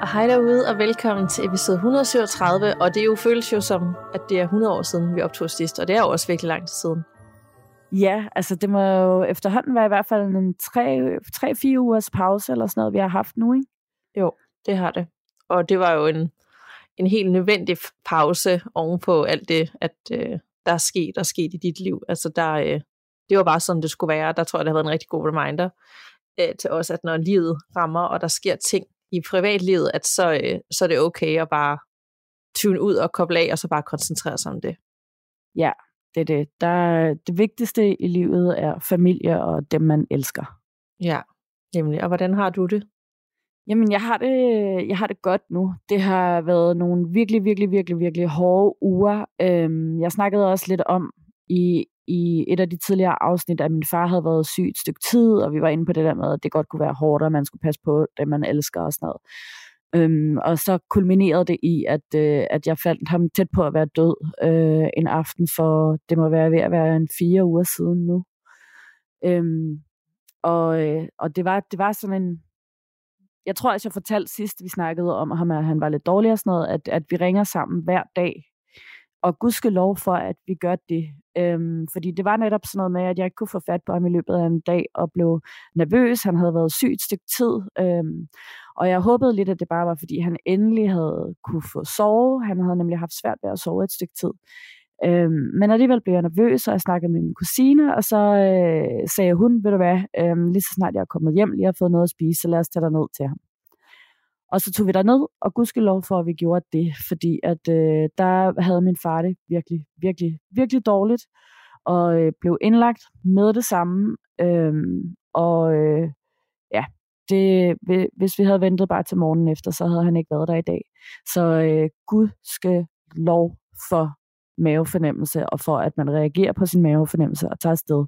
Og hej derude, og velkommen til episode 137. Og det er jo føles jo som, at det er 100 år siden, vi optog sidst. Og det er jo også virkelig lang tid siden. Ja, altså det må jo efterhånden være i hvert fald en 3-4 ugers pause eller sådan noget, vi har haft nu, ikke? Jo, det har det. Og det var jo en, en helt nødvendig pause ovenpå alt det, at øh, der er sket og sket i dit liv. Altså der, øh, det var bare sådan, det skulle være. Der tror jeg, det har været en rigtig god reminder øh, til os, at når livet rammer, og der sker ting i privatlivet, at så, øh, så er det okay at bare tune ud og koble af, og så bare koncentrere sig om det. Ja, det er det. Der, det vigtigste i livet er familie og dem, man elsker. Ja, nemlig. Og hvordan har du det? Jamen, jeg har det, jeg har det godt nu. Det har været nogle virkelig, virkelig, virkelig, virkelig hårde uger. Øhm, jeg snakkede også lidt om i i et af de tidligere afsnit, at min far havde været syg et stykke tid, og vi var inde på det der med, at det godt kunne være hårdt, og man skulle passe på det, man elsker og sådan noget. Øhm, og så kulminerede det i, at, øh, at jeg fandt ham tæt på at være død øh, en aften for, det må være ved at være en fire uger siden nu. Øhm, og øh, og det, var, det var sådan en, jeg tror også, jeg fortalte sidst, vi snakkede om ham, at han var lidt dårlig og sådan noget, at, at vi ringer sammen hver dag og gudske lov for, at vi gør det. Øhm, fordi det var netop sådan noget med, at jeg ikke kunne få fat på ham i løbet af en dag, og blev nervøs. Han havde været syg et stykke tid. Øhm, og jeg håbede lidt, at det bare var, fordi han endelig havde kunne få sove. Han havde nemlig haft svært ved at sove et stykke tid. Øhm, men alligevel blev jeg nervøs, og jeg snakkede med min kusine, og så øh, sagde hun, ved du hvad, øhm, lige så snart jeg er kommet hjem, lige har fået noget at spise, så lad os tage dig ned til ham. Og så tog vi ned og gudskelov for, at vi gjorde det, fordi at øh, der havde min far det virkelig, virkelig, virkelig dårligt, og øh, blev indlagt med det samme. Øh, og øh, ja, det, hvis vi havde ventet bare til morgenen efter, så havde han ikke været der i dag. Så øh, Gud skal lov for mavefornemmelse, og for at man reagerer på sin mavefornemmelse og tager afsted.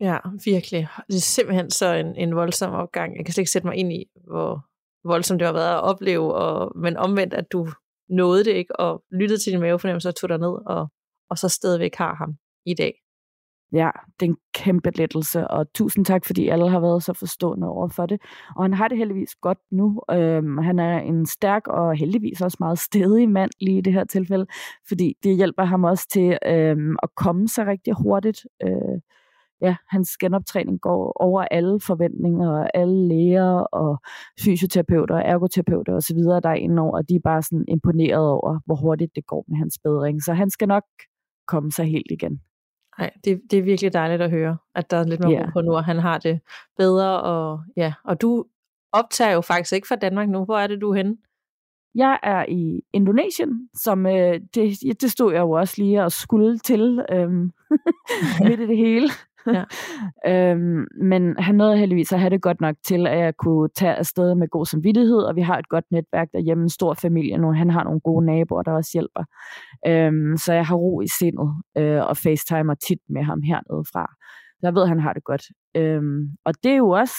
Ja, virkelig. Det er simpelthen så en, en voldsom opgang. Jeg kan slet ikke sætte mig ind i, hvor, voldsomt det har været at opleve, og, men omvendt, at du nåede det ikke, og lyttede til din mavefornemmelse og tog dig ned, og, og så stadigvæk har ham i dag. Ja, det er en kæmpe lettelse, og tusind tak, fordi alle har været så forstående over for det. Og han har det heldigvis godt nu. Øhm, han er en stærk og heldigvis også meget stedig mand lige i det her tilfælde, fordi det hjælper ham også til øhm, at komme sig rigtig hurtigt. Øh, ja, hans genoptræning går over alle forventninger, og alle læger og fysioterapeuter og ergoterapeuter osv., der er inde over, og de er bare sådan imponeret over, hvor hurtigt det går med hans bedring. Så han skal nok komme sig helt igen. Nej, det, det er virkelig dejligt at høre, at der er lidt mere yeah. på nu, og han har det bedre. Og, ja. og du optager jo faktisk ikke fra Danmark nu. Hvor er det, du er henne? Jeg er i Indonesien, som øh, det, det stod jeg jo også lige og skulle til øhm, midt i det hele. Ja. øhm, men han nåede heldigvis at have det godt nok til, at jeg kunne tage afsted med god samvittighed, og vi har et godt netværk derhjemme, en stor familie nu. Han har nogle gode naboer, der også hjælper. Øhm, så jeg har ro i sindet øh, og facetimer tit med ham hernede fra. Jeg ved, at han har det godt. Øhm, og det er jo også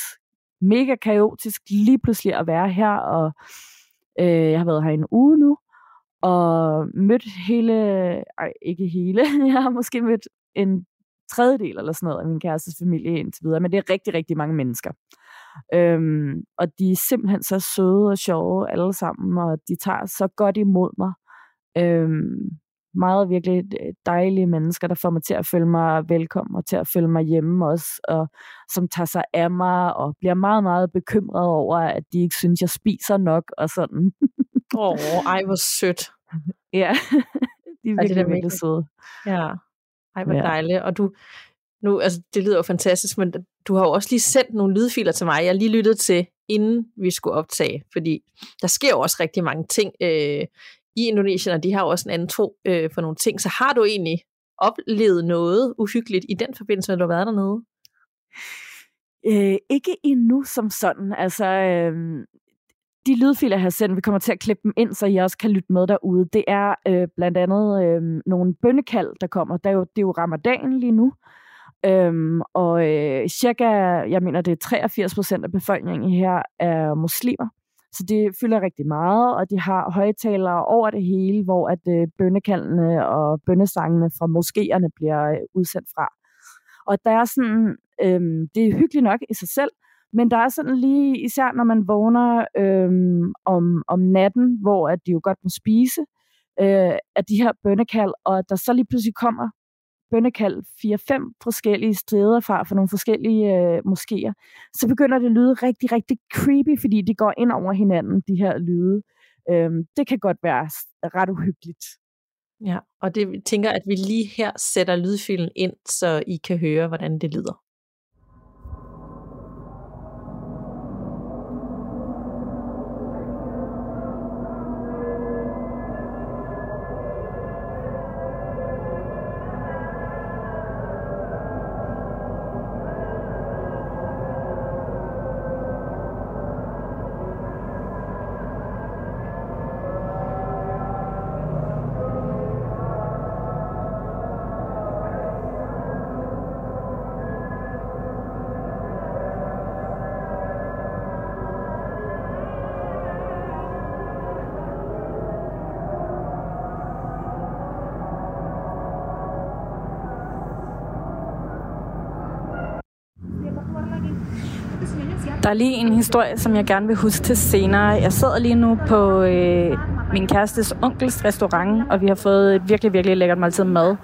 mega kaotisk lige pludselig at være her, og øh, jeg har været her en uge nu, og mødt hele, ej, ikke hele, jeg har måske mødt en tredjedel eller sådan noget af min kærestes familie indtil videre, men det er rigtig, rigtig mange mennesker. Øhm, og de er simpelthen så søde og sjove alle sammen, og de tager så godt imod mig. Øhm, meget virkelig dejlige mennesker, der får mig til at føle mig velkommen og til at føle mig hjemme også, og som tager sig af mig og bliver meget, meget bekymret over, at de ikke synes, jeg spiser nok og sådan. Åh, oh, ej hvor sødt. ja, de er virkelig, er virkelig søde. Ja. Ej, hvor ja. dejligt. Og du, nu, altså, det lyder jo fantastisk, men du har jo også lige sendt nogle lydfiler til mig, jeg lige lyttet til, inden vi skulle optage, fordi der sker jo også rigtig mange ting øh, i Indonesien, og de har jo også en anden tro øh, for nogle ting. Så har du egentlig oplevet noget uhyggeligt i den forbindelse, når du har været dernede? Øh, ikke endnu som sådan. Altså, øh, de lydfiler, jeg har sendt, vi kommer til at klippe dem ind, så I også kan lytte med derude. Det er øh, blandt andet øh, nogle bønnekald, der kommer. Der er jo, det er jo ramadan lige nu. Øhm, og øh, cirka, jeg mener, det er 83 procent af befolkningen her er muslimer. Så det fylder rigtig meget, og de har højtalere over det hele, hvor at øh, bønnekaldene og bønnesangene fra moskéerne bliver øh, udsendt fra. Og der er sådan, øh, det er hyggeligt nok i sig selv, men der er sådan lige, især når man vågner øhm, om, om natten, hvor at de jo godt må spise, øh, af de her bønnekald, og der så lige pludselig kommer bønnekald 4-5 forskellige steder fra, for nogle forskellige øh, moskéer, så begynder det at lyde rigtig, rigtig creepy, fordi de går ind over hinanden, de her lyde. Øhm, det kan godt være ret uhyggeligt. Ja, og det tænker, at vi lige her sætter lydfilen ind, så I kan høre, hvordan det lyder. Der er lige en historie, som jeg gerne vil huske til senere. Jeg sidder lige nu på øh, min kærestes onkels restaurant, og vi har fået et virkelig, virkelig lækkert måltid mad.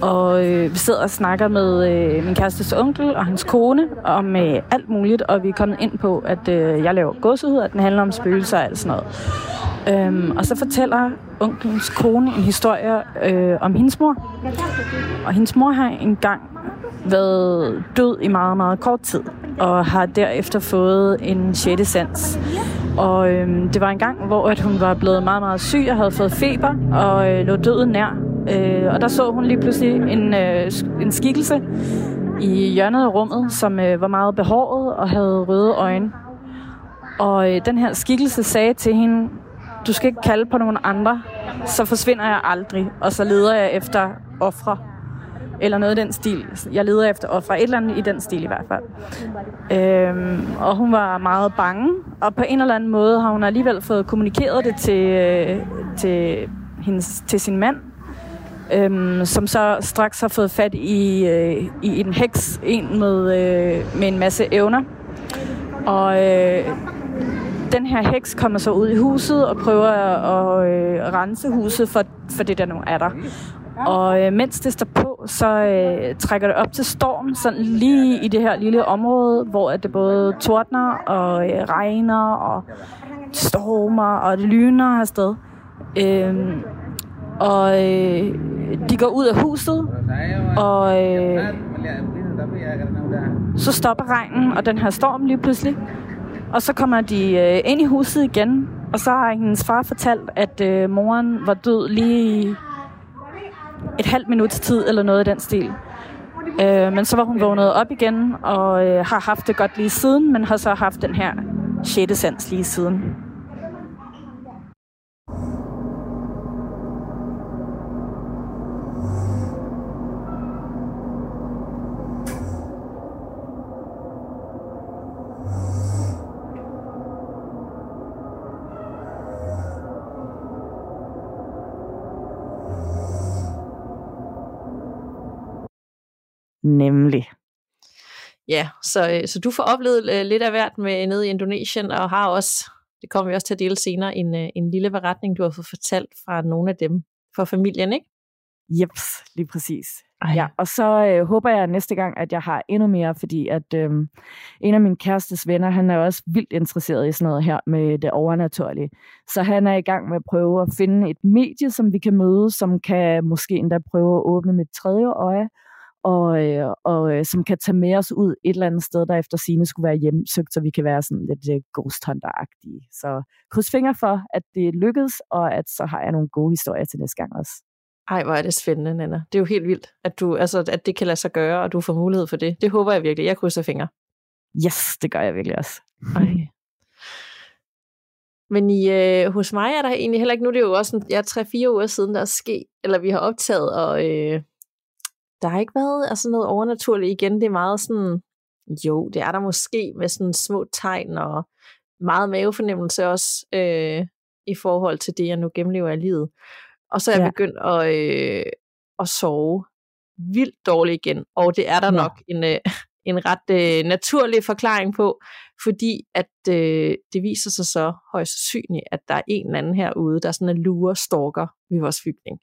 Og øh, vi sidder og snakker med øh, min kærestes onkel og hans kone om øh, alt muligt, og vi er kommet ind på, at øh, jeg laver gåsehud, at den handler om spøgelser og alt sådan noget. Øhm, og så fortæller onkelens kone en historie øh, om hendes mor. Og hendes mor har engang været død i meget, meget kort tid, og har derefter fået en 6. sans. Og øhm, det var en gang, hvor at hun var blevet meget, meget syg og havde fået feber og øh, lå døden nær. Øh, og der så hun lige pludselig en, øh, en skikkelse i hjørnet af rummet, som øh, var meget behåret og havde røde øjne. Og øh, den her skikkelse sagde til hende, du skal ikke kalde på nogen andre, så forsvinder jeg aldrig, og så leder jeg efter ofre eller noget i den stil. Jeg leder efter offer, et eller andet i den stil i hvert fald. Øhm, og hun var meget bange, og på en eller anden måde har hun alligevel fået kommunikeret det til, øh, til, hendes, til sin mand, øhm, som så straks har fået fat i, øh, i en heks, en med, øh, med en masse evner. Og øh, den her heks kommer så ud i huset og prøver at øh, rense huset for, for det, der nu er der. Og øh, mens det står på, så øh, trækker det op til storm, sådan lige i det her lille område, hvor at det både tordner og øh, regner og stormer og det lyner afsted. Øh, og øh, de går ud af huset, og øh, så stopper regnen og den her storm lige pludselig. Og så kommer de øh, ind i huset igen, og så har hendes far fortalt, at øh, moren var død lige et halvt minuts tid, eller noget i den stil. Øh, men så var hun vågnet op igen, og øh, har haft det godt lige siden, men har så haft den her sjette sans lige siden. Nemlig. Ja, så, øh, så du får oplevet øh, lidt af hvert med nede i Indonesien, og har også, det kommer vi også til at dele senere, en, øh, en lille beretning, du har fået fortalt fra nogle af dem, fra familien, ikke? Jeps, lige præcis. Ej. Ja, og så øh, håber jeg næste gang, at jeg har endnu mere, fordi at øh, en af mine kærestes venner, han er også vildt interesseret i sådan noget her med det overnaturlige. Så han er i gang med at prøve at finde et medie, som vi kan møde, som kan måske endda prøve at åbne mit tredje øje, og, øh, og øh, som kan tage med os ud et eller andet sted, der efter sine skulle være hjemsøgt, så vi kan være sådan lidt uh, ghost hunter-agtige. Så kryds fingre for, at det lykkedes, og at så har jeg nogle gode historier til næste gang også. Ej, hvor er det spændende, Nana. Det er jo helt vildt, at, du, altså, at det kan lade sig gøre, og du får mulighed for det. Det håber jeg virkelig. Jeg krydser fingre. Yes, det gør jeg virkelig også. Ej. Men i, øh, hos mig er der egentlig heller ikke, nu det er jo også en, ja, 3-4 uger siden, der er sket, eller vi har optaget, og øh, der har ikke været altså noget overnaturligt igen. Det er meget sådan, jo, det er der måske med sådan små tegn og meget mavefornemmelse også øh, i forhold til det, jeg nu gennemlever i livet. Og så er jeg ja. begyndt at, øh, at sove vildt dårligt igen, og det er der ja. nok en, øh, en ret øh, naturlig forklaring på, fordi at øh, det viser sig så højst sandsynligt, at der er en eller anden herude, der er sådan en lure stalker ved vores bygning.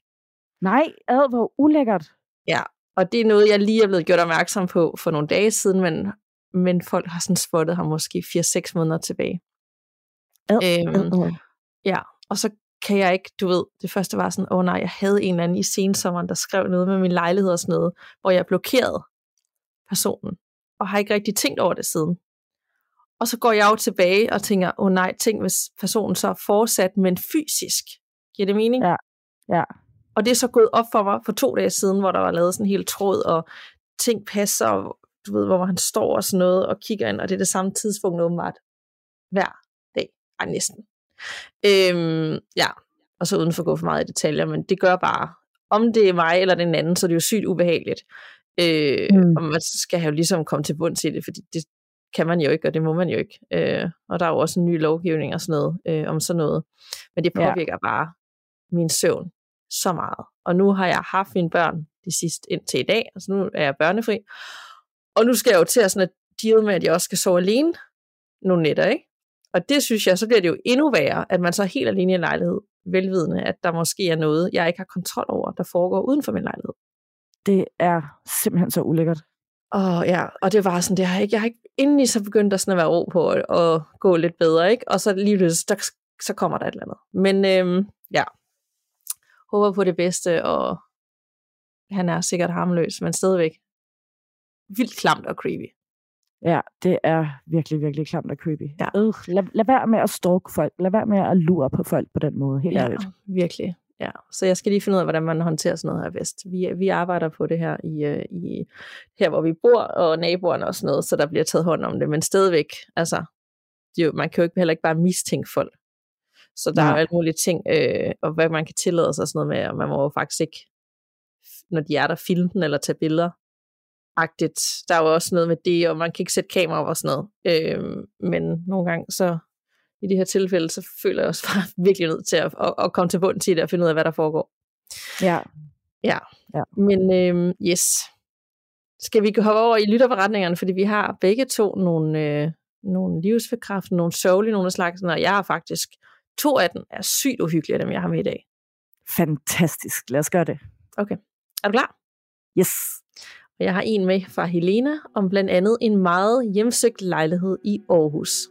Nej, ad, hvor ulækkert. Ja, og det er noget, jeg lige er blevet gjort opmærksom på for nogle dage siden, men, men folk har sådan spottet ham måske 4-6 måneder tilbage. Ad, øhm, ad, ad. Ja, og så kan jeg ikke, du ved, det første var sådan, åh oh, nej, jeg havde en eller anden i sensommeren, der skrev noget med min lejlighed og sådan noget, hvor jeg blokerede personen, og har ikke rigtig tænkt over det siden. Og så går jeg jo tilbage og tænker, åh oh, nej, tænk hvis personen så er fortsat, men fysisk. Giver det mening? Ja, ja. Og det er så gået op for mig for to dage siden, hvor der var lavet sådan en helt tråd, og ting passer, og du ved, hvor han står og sådan noget, og kigger ind, og det er det samme tidspunkt åbenbart hver dag. Ej, næsten. Øhm, ja, og så uden for at gå for meget i detaljer, men det gør bare, om det er mig eller den anden, så det er jo sygt ubehageligt. Øh, mm. Og man skal jo ligesom komme til bunds i det, fordi det kan man jo ikke, og det må man jo ikke. Øh, og der er jo også en ny lovgivning og sådan noget, øh, om sådan noget. Men det påvirker ja. bare min søvn så meget. Og nu har jeg haft mine børn de sidste indtil i dag, altså nu er jeg børnefri. Og nu skal jeg jo til at sådan at deal med, at jeg også skal sove alene nogle nætter, ikke? Og det synes jeg, så bliver det jo endnu værre, at man så er helt alene i en lejlighed, velvidende, at der måske er noget, jeg ikke har kontrol over, der foregår uden for min lejlighed. Det er simpelthen så ulækkert. Og ja, og det var sådan, det har jeg ikke, jeg har ikke indeni så begyndt at, sådan at være ro på og, og gå lidt bedre, ikke? Og så lige pludselig, der, så kommer der et eller andet. Men øhm, ja, håber på det bedste, og han er sikkert harmløs, men stadigvæk vildt klamt og creepy. Ja, det er virkelig, virkelig klamt og creepy. Ja. Øh, lad, lad være med at stalke folk. Lad være med at lure på folk på den måde. Helt ja, ærligt. virkelig. Ja, så jeg skal lige finde ud af, hvordan man håndterer sådan noget her bedst. Vi, vi arbejder på det her i, øh, i her, hvor vi bor, og naboerne og sådan noget, så der bliver taget hånd om det. Men stadigvæk, altså, jo, man kan jo ikke, heller ikke bare mistænke folk. Så der ja. er jo alle mulige ting, øh, og hvad man kan tillade sig og sådan noget med, og man må jo faktisk ikke, når de er der, filme den eller tage billeder agtigt. Der er jo også noget med det, og man kan ikke sætte kamera op og sådan noget. Øh, men nogle gange så i de her tilfælde, så føler jeg også bare virkelig nødt til at, at, at komme til bunden til det og finde ud af, hvad der foregår. Ja. Ja. ja. Men øh, yes. Skal vi gå over i lytterforretningerne, fordi vi har begge to nogle, øh, nogle livsforkræfter, nogle sørgelige, nogle slags, og jeg har faktisk to af dem er sygt uhyggelige, dem jeg har med i dag. Fantastisk. Lad os gøre det. Okay. Er du klar? Yes. Og jeg har en med fra Helena om blandt andet en meget hjemsøgt lejlighed i Aarhus.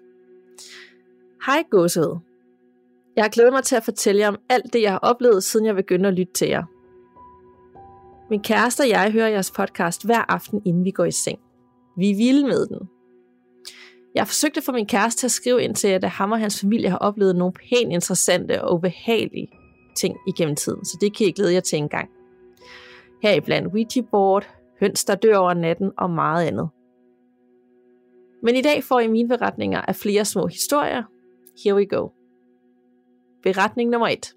Hej godset. Jeg har glædet mig til at fortælle jer om alt det, jeg har oplevet, siden jeg begyndte at lytte til jer. Min kæreste og jeg hører jeres podcast hver aften, inden vi går i seng. Vi er vilde med den. Jeg forsøgte for min kæreste at skrive ind til, at ham og hans familie har oplevet nogle pænt interessante og ubehagelige ting igennem tiden, så det kan I glæde jer til en gang. Heriblandt Ouija-board, høns, der dør over natten og meget andet. Men i dag får I mine beretninger af flere små historier. Here we go. Beretning nummer 1.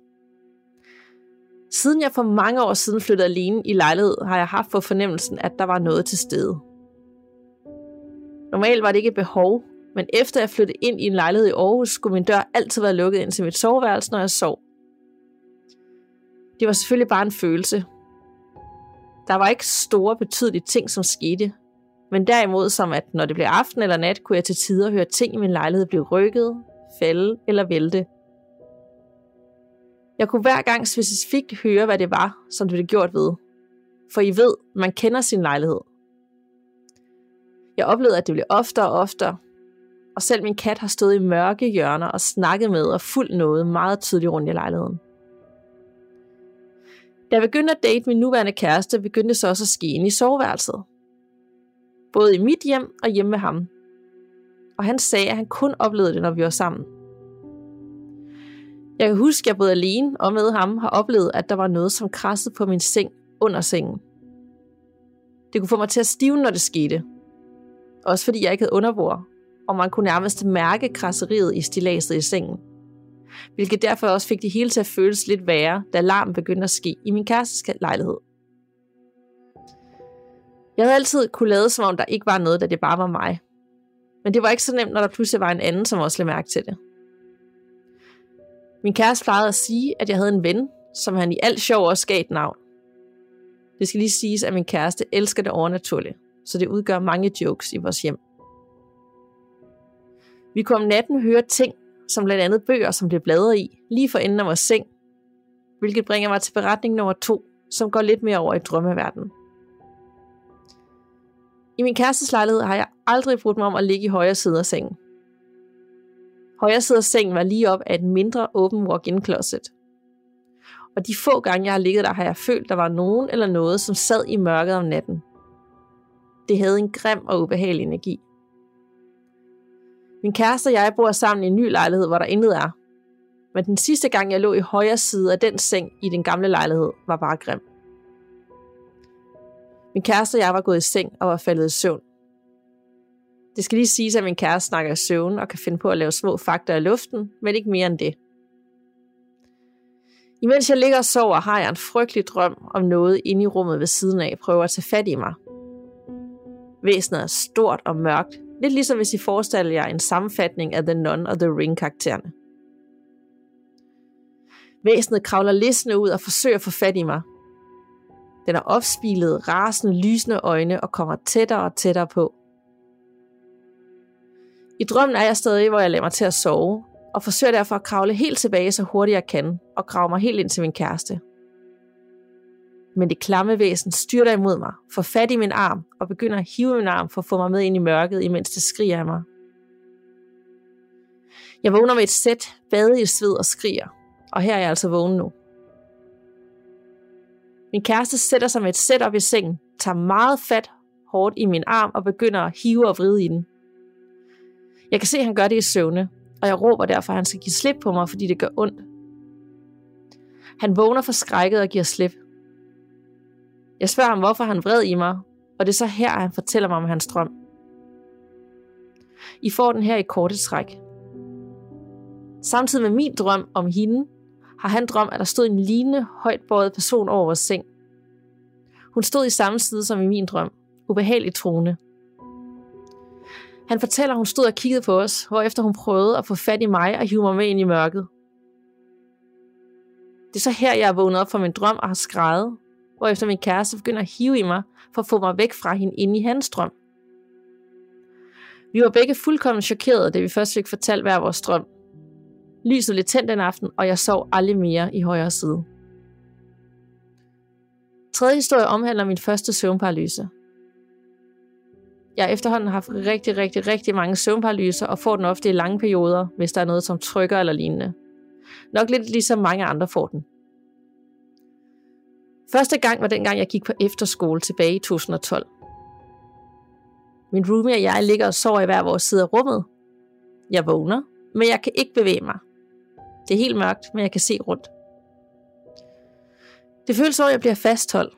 Siden jeg for mange år siden flyttede alene i lejlighed, har jeg haft på fornemmelsen, at der var noget til stede. Normalt var det ikke et behov, men efter jeg flyttede ind i en lejlighed i Aarhus, skulle min dør altid være lukket ind til mit soveværelse, når jeg sov. Det var selvfølgelig bare en følelse, der var ikke store betydelige ting, som skete, men derimod som at når det blev aften eller nat, kunne jeg til tider høre ting i min lejlighed blive rykket, falde eller vælte. Jeg kunne hver gang specifikt høre, hvad det var, som det blev gjort ved. For I ved, man kender sin lejlighed. Jeg oplevede, at det blev oftere og oftere, og selv min kat har stået i mørke hjørner og snakket med og fuldt noget meget tydeligt rundt i lejligheden. Da jeg begyndte at date min nuværende kæreste, begyndte det så også at ske ind i soveværelset. Både i mit hjem og hjemme med ham. Og han sagde, at han kun oplevede det, når vi var sammen. Jeg kan huske, at jeg både alene og med ham har oplevet, at der var noget, som krassede på min seng under sengen. Det kunne få mig til at stive, når det skete. Også fordi jeg ikke havde underbord, og man kunne nærmest mærke krasseriet i stilaset i sengen. hvilket derfor også fik det hele til at føles lidt værre, da larmen begyndte at ske i min kærestes lejlighed. Jeg havde altid kunne lade, som om der ikke var noget, da det bare var mig. Men det var ikke så nemt, når der pludselig var en anden, som også lagde mærke til det. Min kæreste plejede at sige, at jeg havde en ven, som han i alt sjov også gav et navn. Det skal lige siges, at min kæreste elsker det overnaturlige, så det udgør mange jokes i vores hjem. Vi kunne om natten høre ting, som blandt andet bøger, som blev bladret i, lige for enden af vores seng, hvilket bringer mig til beretning nummer to, som går lidt mere over i drømmeverdenen. I min kærestes lejlighed har jeg aldrig brugt mig om at ligge i højre side af sengen. Højre side af sengen var lige op af et mindre åben walk-in closet. Og de få gange, jeg har ligget der, har jeg følt, der var nogen eller noget, som sad i mørket om natten. Det havde en grim og ubehagelig energi. Min kæreste og jeg bor sammen i en ny lejlighed, hvor der intet er. Men den sidste gang, jeg lå i højre side af den seng i den gamle lejlighed, var bare grim. Min kæreste og jeg var gået i seng og var faldet i søvn. Det skal lige siges, at min kæreste snakker i søvn og kan finde på at lave små fakta i luften, men ikke mere end det. Imens jeg ligger og sover, har jeg en frygtelig drøm om noget inde i rummet ved siden af prøver at tage fat i mig. Væsenet er stort og mørkt, lidt ligesom hvis I forestiller jer en sammenfatning af The Nun og The Ring karaktererne. Væsenet kravler listende ud og forsøger at få fat i mig, den er opspilet, rasende, lysende øjne og kommer tættere og tættere på. I drømmen er jeg stadig, hvor jeg lader mig til at sove, og forsøger derfor at kravle helt tilbage så hurtigt jeg kan, og grave mig helt ind til min kæreste. Men det klamme væsen styrter imod mig, får fat i min arm og begynder at hive min arm for at få mig med ind i mørket, imens det skriger af mig. Jeg vågner med et sæt, bade i sved og skriger, og her er jeg altså vågen nu. Min kæreste sætter sig med et sæt op i sengen, tager meget fat hårdt i min arm og begynder at hive og vride i den. Jeg kan se, at han gør det i søvne, og jeg råber derfor, at han skal give slip på mig, fordi det gør ondt. Han vågner forskrækket og giver slip. Jeg spørger ham, hvorfor han vred i mig, og det er så her, han fortæller mig om hans drøm. I får den her i korte træk. Samtidig med min drøm om hende, har han drøm, at der stod en lignende højt bøjet person over vores seng. Hun stod i samme side som i min drøm, ubehageligt troende. Han fortæller, at hun stod og kiggede på os, hvorefter hun prøvede at få fat i mig og hive mig med ind i mørket. Det er så her, jeg er vågnet op fra min drøm og har skrejet, hvorefter min kæreste begynder at hive i mig for at få mig væk fra hende ind i hans drøm. Vi var begge fuldkommen chokerede, da vi først fik fortalt hver vores drøm, Lyset blev tændt den aften, og jeg sov aldrig mere i højre side. Tredje historie omhandler min første søvnparalyse. Jeg har efterhånden haft rigtig, rigtig, rigtig mange søvnparalyser og får den ofte i lange perioder, hvis der er noget som trykker eller lignende. Nok lidt ligesom mange andre får den. Første gang var dengang, jeg gik på efterskole tilbage i 2012. Min roomie og jeg ligger og sover i hver vores side af rummet. Jeg vågner, men jeg kan ikke bevæge mig. Det er helt mørkt, men jeg kan se rundt. Det føles som, at jeg bliver fastholdt,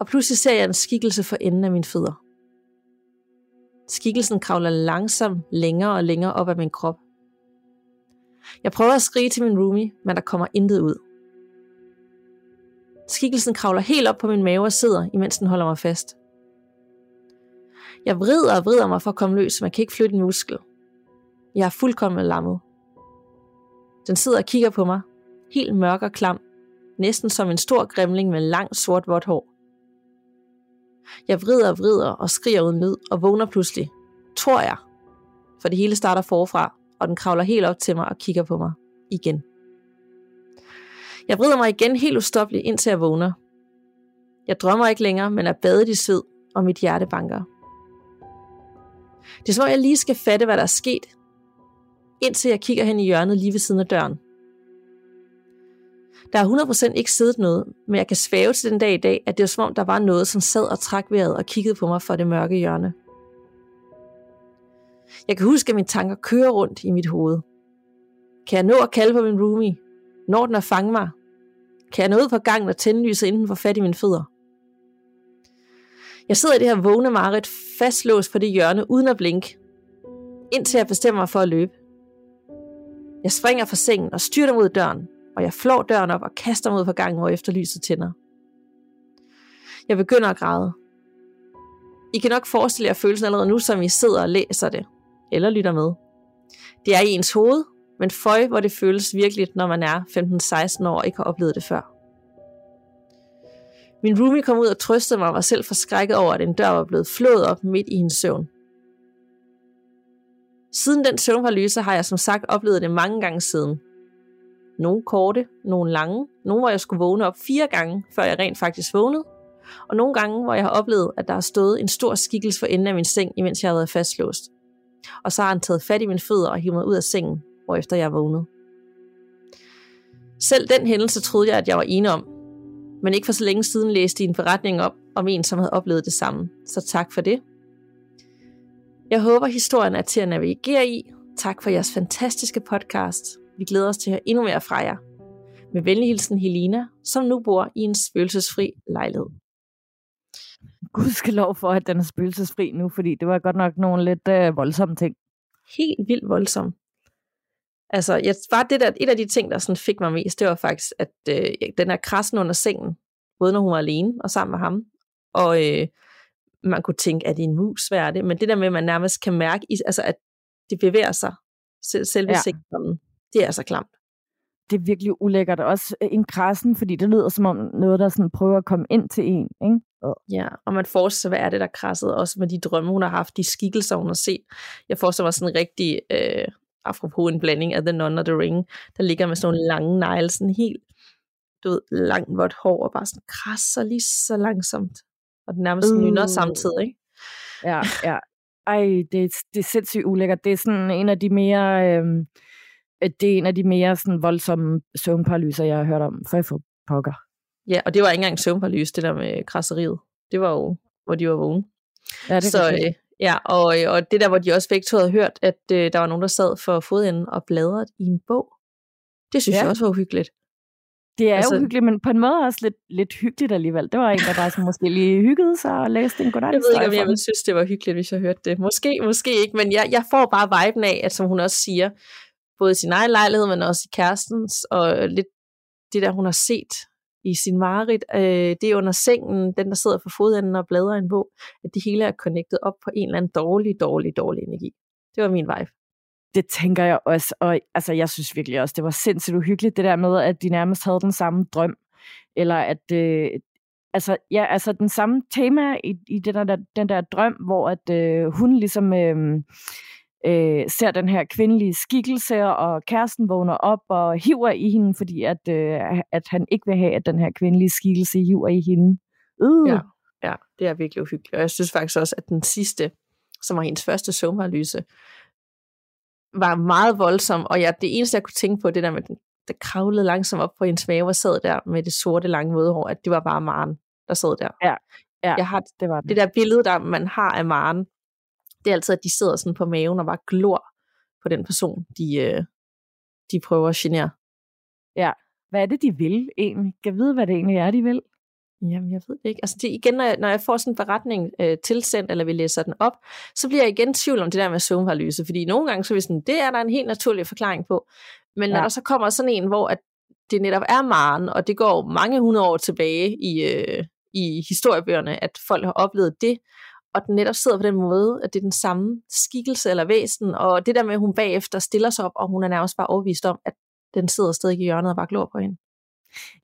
og pludselig ser jeg en skikkelse for enden af mine fødder. Skikkelsen kravler langsomt længere og længere op ad min krop. Jeg prøver at skrige til min roomie, men der kommer intet ud. Skikkelsen kravler helt op på min mave og sidder, imens den holder mig fast. Jeg vrider og vrider mig for at komme løs, men jeg kan ikke flytte en muskel. Jeg er fuldkommen lammet. Den sidder og kigger på mig, helt mørk og klam, næsten som en stor grimling med langt sort vådt hår. Jeg vrider og vrider og skriger uden lyd og vågner pludselig, tror jeg, for det hele starter forfra, og den kravler helt op til mig og kigger på mig igen. Jeg vrider mig igen helt ustoppeligt, indtil jeg vågner. Jeg drømmer ikke længere, men er badet i sved, og mit hjerte banker. Det er som jeg lige skal fatte, hvad der er sket, indtil jeg kigger hen i hjørnet lige ved siden af døren. Der er 100% ikke siddet noget, men jeg kan svæve til den dag i dag, at det var som om, der var noget, som sad og trak vejret og kiggede på mig fra det mørke hjørne. Jeg kan huske, at mine tanker kører rundt i mit hoved. Kan jeg nå at kalde på min roomie? Når den at fange mig? Kan jeg nå ud på gangen og tænde lyset, inden for får fat i mine fødder? Jeg sidder i det her vågne mareridt fastlåst på det hjørne uden at blinke, indtil jeg bestemmer mig for at løbe. Jeg springer fra sengen og styrter mod døren, og jeg flår døren op og kaster mod på gangen, hvor efter lyset tænder. Jeg begynder at græde. I kan nok forestille jer følelsen allerede nu, som I sidder og læser det, eller lytter med. Det er i ens hoved, men føj, hvor det føles virkeligt, når man er 15-16 år og ikke har oplevet det før. Min roomie kom ud og trøstede mig og var selv forskrækket over, at en dør var blevet flået op midt i hendes søvn. Siden den søvnparalyse har jeg som sagt oplevet det mange gange siden. Nogle korte, nogle lange, nogle hvor jeg skulle vågne op fire gange, før jeg rent faktisk vågnede, og nogle gange, hvor jeg har oplevet, at der har stået en stor skikkelse for enden af min seng, imens jeg havde været fastlåst. Og så har han taget fat i mine fødder og hivet mig ud af sengen, hvorefter jeg vågnede. Selv den hændelse troede jeg, at jeg var ene om, men ikke for så længe siden læste I en forretning op om en, som havde oplevet det samme. Så tak for det. Jeg håber, historien er til at navigere i. Tak for jeres fantastiske podcast. Vi glæder os til at høre endnu mere fra jer. Med venlig hilsen Helena, som nu bor i en spøgelsesfri lejlighed. Gud skal lov for, at den er spøgelsesfri nu, fordi det var godt nok nogle lidt øh, voldsomme ting. Helt vildt voldsom. Altså, jeg, bare det der, et af de ting, der sådan fik mig mest, det var faktisk, at øh, den er krassen under sengen, både når hun var alene og sammen med ham. Og øh, man kunne tænke, at det er en mus, hvad er det? Men det der med, at man nærmest kan mærke, altså, at det bevæger sig, selv, selve ja. sengen, det er så klamt. Det er virkelig ulækkert. Også øh, en krassen, fordi det lyder som om noget, der sådan prøver at komme ind til en. Ikke? Ja, og man forestiller sig, hvad er det, der krassede, også med de drømme, hun har haft, de skikkelser, hun har set. Jeg forestiller mig sådan en rigtig, øh, apropos en blanding af The Nun og The Ring, der ligger med sådan nogle lange negle, sådan helt, du ved, langt vådt hår, og bare sådan krasser lige så langsomt. Og den nærmest uh. nynner samtidig, ikke? Ja, ja. Ej, det, det er sindssygt ulækkert. Det er sådan en af de mere, øh, det er en af de mere sådan voldsomme søvnparalyser, jeg har hørt om, for jeg får pokker. Ja, og det var ikke engang søvnparalys, det der med krasseriet. Det var jo, hvor de var vågne. Ja, det så, øh, ja, og, og det der, hvor de også begge to havde hørt, at øh, der var nogen, der sad for fodenden og bladrede i en bog. Det synes ja. jeg også var uhyggeligt. Det er altså, uhyggeligt, men på en måde også lidt, lidt hyggeligt alligevel. Det var en, der bare sådan måske lige hyggede sig og læste en godnat. Jeg ved ikke, om jeg ville synes, det var hyggeligt, hvis jeg hørte det. Måske, måske ikke, men jeg, jeg får bare viben af, at som hun også siger, både i sin egen lejlighed, men også i kærestens, og lidt det der, hun har set i sin mareridt, øh, det er under sengen, den der sidder for fodenden og bladrer en bog, at det hele er connectet op på en eller anden dårlig, dårlig, dårlig energi. Det var min vibe. Det tænker jeg også, og altså, jeg synes virkelig også, det var sindssygt uhyggeligt, det der med, at de nærmest havde den samme drøm, eller at, øh, altså, ja, altså den samme tema i, i den, der, den der drøm, hvor at øh, hun ligesom øh, øh, ser den her kvindelige skikkelse, og kæresten vågner op og hiver i hende, fordi at, øh, at han ikke vil have, at den her kvindelige skikkelse hiver i hende. Uh. Ja, ja, det er virkelig uhyggeligt. Og jeg synes faktisk også, at den sidste, som var hendes første søvnparalyse, var meget voldsom, og jeg, det eneste, jeg kunne tænke på, det der med, den, der kravlede langsomt op på hendes mave og sad der med det sorte, lange våde hår, at det var bare Maren, der sad der. Ja, ja jeg har det, var det. det der billede, der man har af Maren, det er altid, at de sidder sådan på maven og bare glor på den person, de, øh, de prøver at genere. Ja, hvad er det, de vil egentlig? Kan vide, hvad det egentlig er, de vil? Jamen, jeg ved det ikke. Altså, det, igen, når jeg, når jeg får sådan en beretning øh, tilsendt, eller vi læser den op, så bliver jeg igen tvivl om det der med søvnparalyse, fordi nogle gange, så er vi sådan, det er der en helt naturlig forklaring på. Men ja. når der så kommer sådan en, hvor at det netop er Maren, og det går mange hundrede år tilbage i, øh, i historiebøgerne, at folk har oplevet det, og den netop sidder på den måde, at det er den samme skikkelse eller væsen, og det der med, at hun bagefter stiller sig op, og hun er nærmest bare overvist om, at den sidder stadig i hjørnet og bare glor på hende.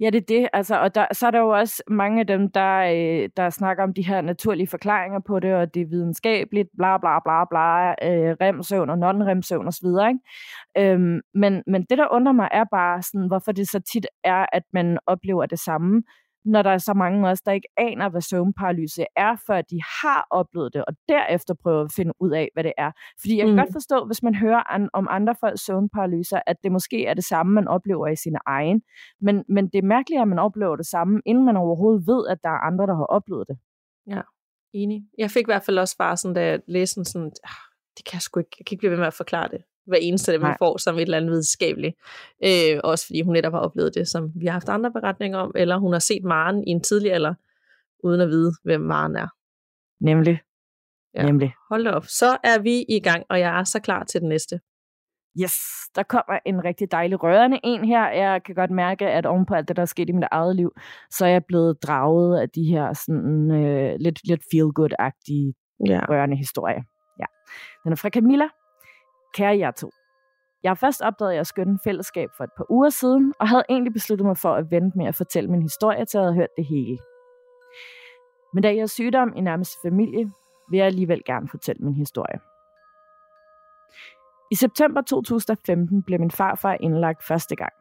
Ja, det er det. Altså, og der, så er der jo også mange af dem, der, øh, der snakker om de her naturlige forklaringer på det, og det er videnskabeligt, bla bla bla bla, øh, remsøvn og non-remsøvn osv. Ikke? Øhm, men, men det, der undrer mig, er bare, sådan, hvorfor det så tit er, at man oplever det samme når der er så mange også, der ikke aner, hvad søvnparalyse er, før de har oplevet det, og derefter prøver at finde ud af, hvad det er. Fordi jeg kan mm. godt forstå, hvis man hører an, om andre folks søvnparalyser, at det måske er det samme, man oplever i sin egen. Men, men det er mærkeligt, at man oplever det samme, inden man overhovedet ved, at der er andre, der har oplevet det. Ja, enig. Jeg fik i hvert fald også bare sådan, da jeg læste sådan, ah, det kan jeg sgu ikke, jeg kan ikke blive ved med at forklare det hver eneste af dem, vi får som et eller andet videnskabeligt. Øh, også fordi hun netop har oplevet det, som vi har haft andre beretninger om, eller hun har set Maren i en tidlig alder, uden at vide, hvem Maren er. Nemlig. Ja. Nemlig. Hold da op. Så er vi i gang, og jeg er så klar til den næste. Yes, der kommer en rigtig dejlig rørende en her. Jeg kan godt mærke, at ovenpå alt det, der er sket i mit eget liv, så er jeg blevet draget af de her sådan, øh, lidt, lidt feel-good-agtige ja. rørende historier. Ja. Den er fra Camilla. Kære jer to. Jeg har først opdaget jeres skønne fællesskab for et par uger siden, og havde egentlig besluttet mig for at vente med at fortælle min historie, til jeg havde hørt det hele. Men da jeg er sygdom i nærmeste familie, vil jeg alligevel gerne fortælle min historie. I september 2015 blev min farfar indlagt første gang.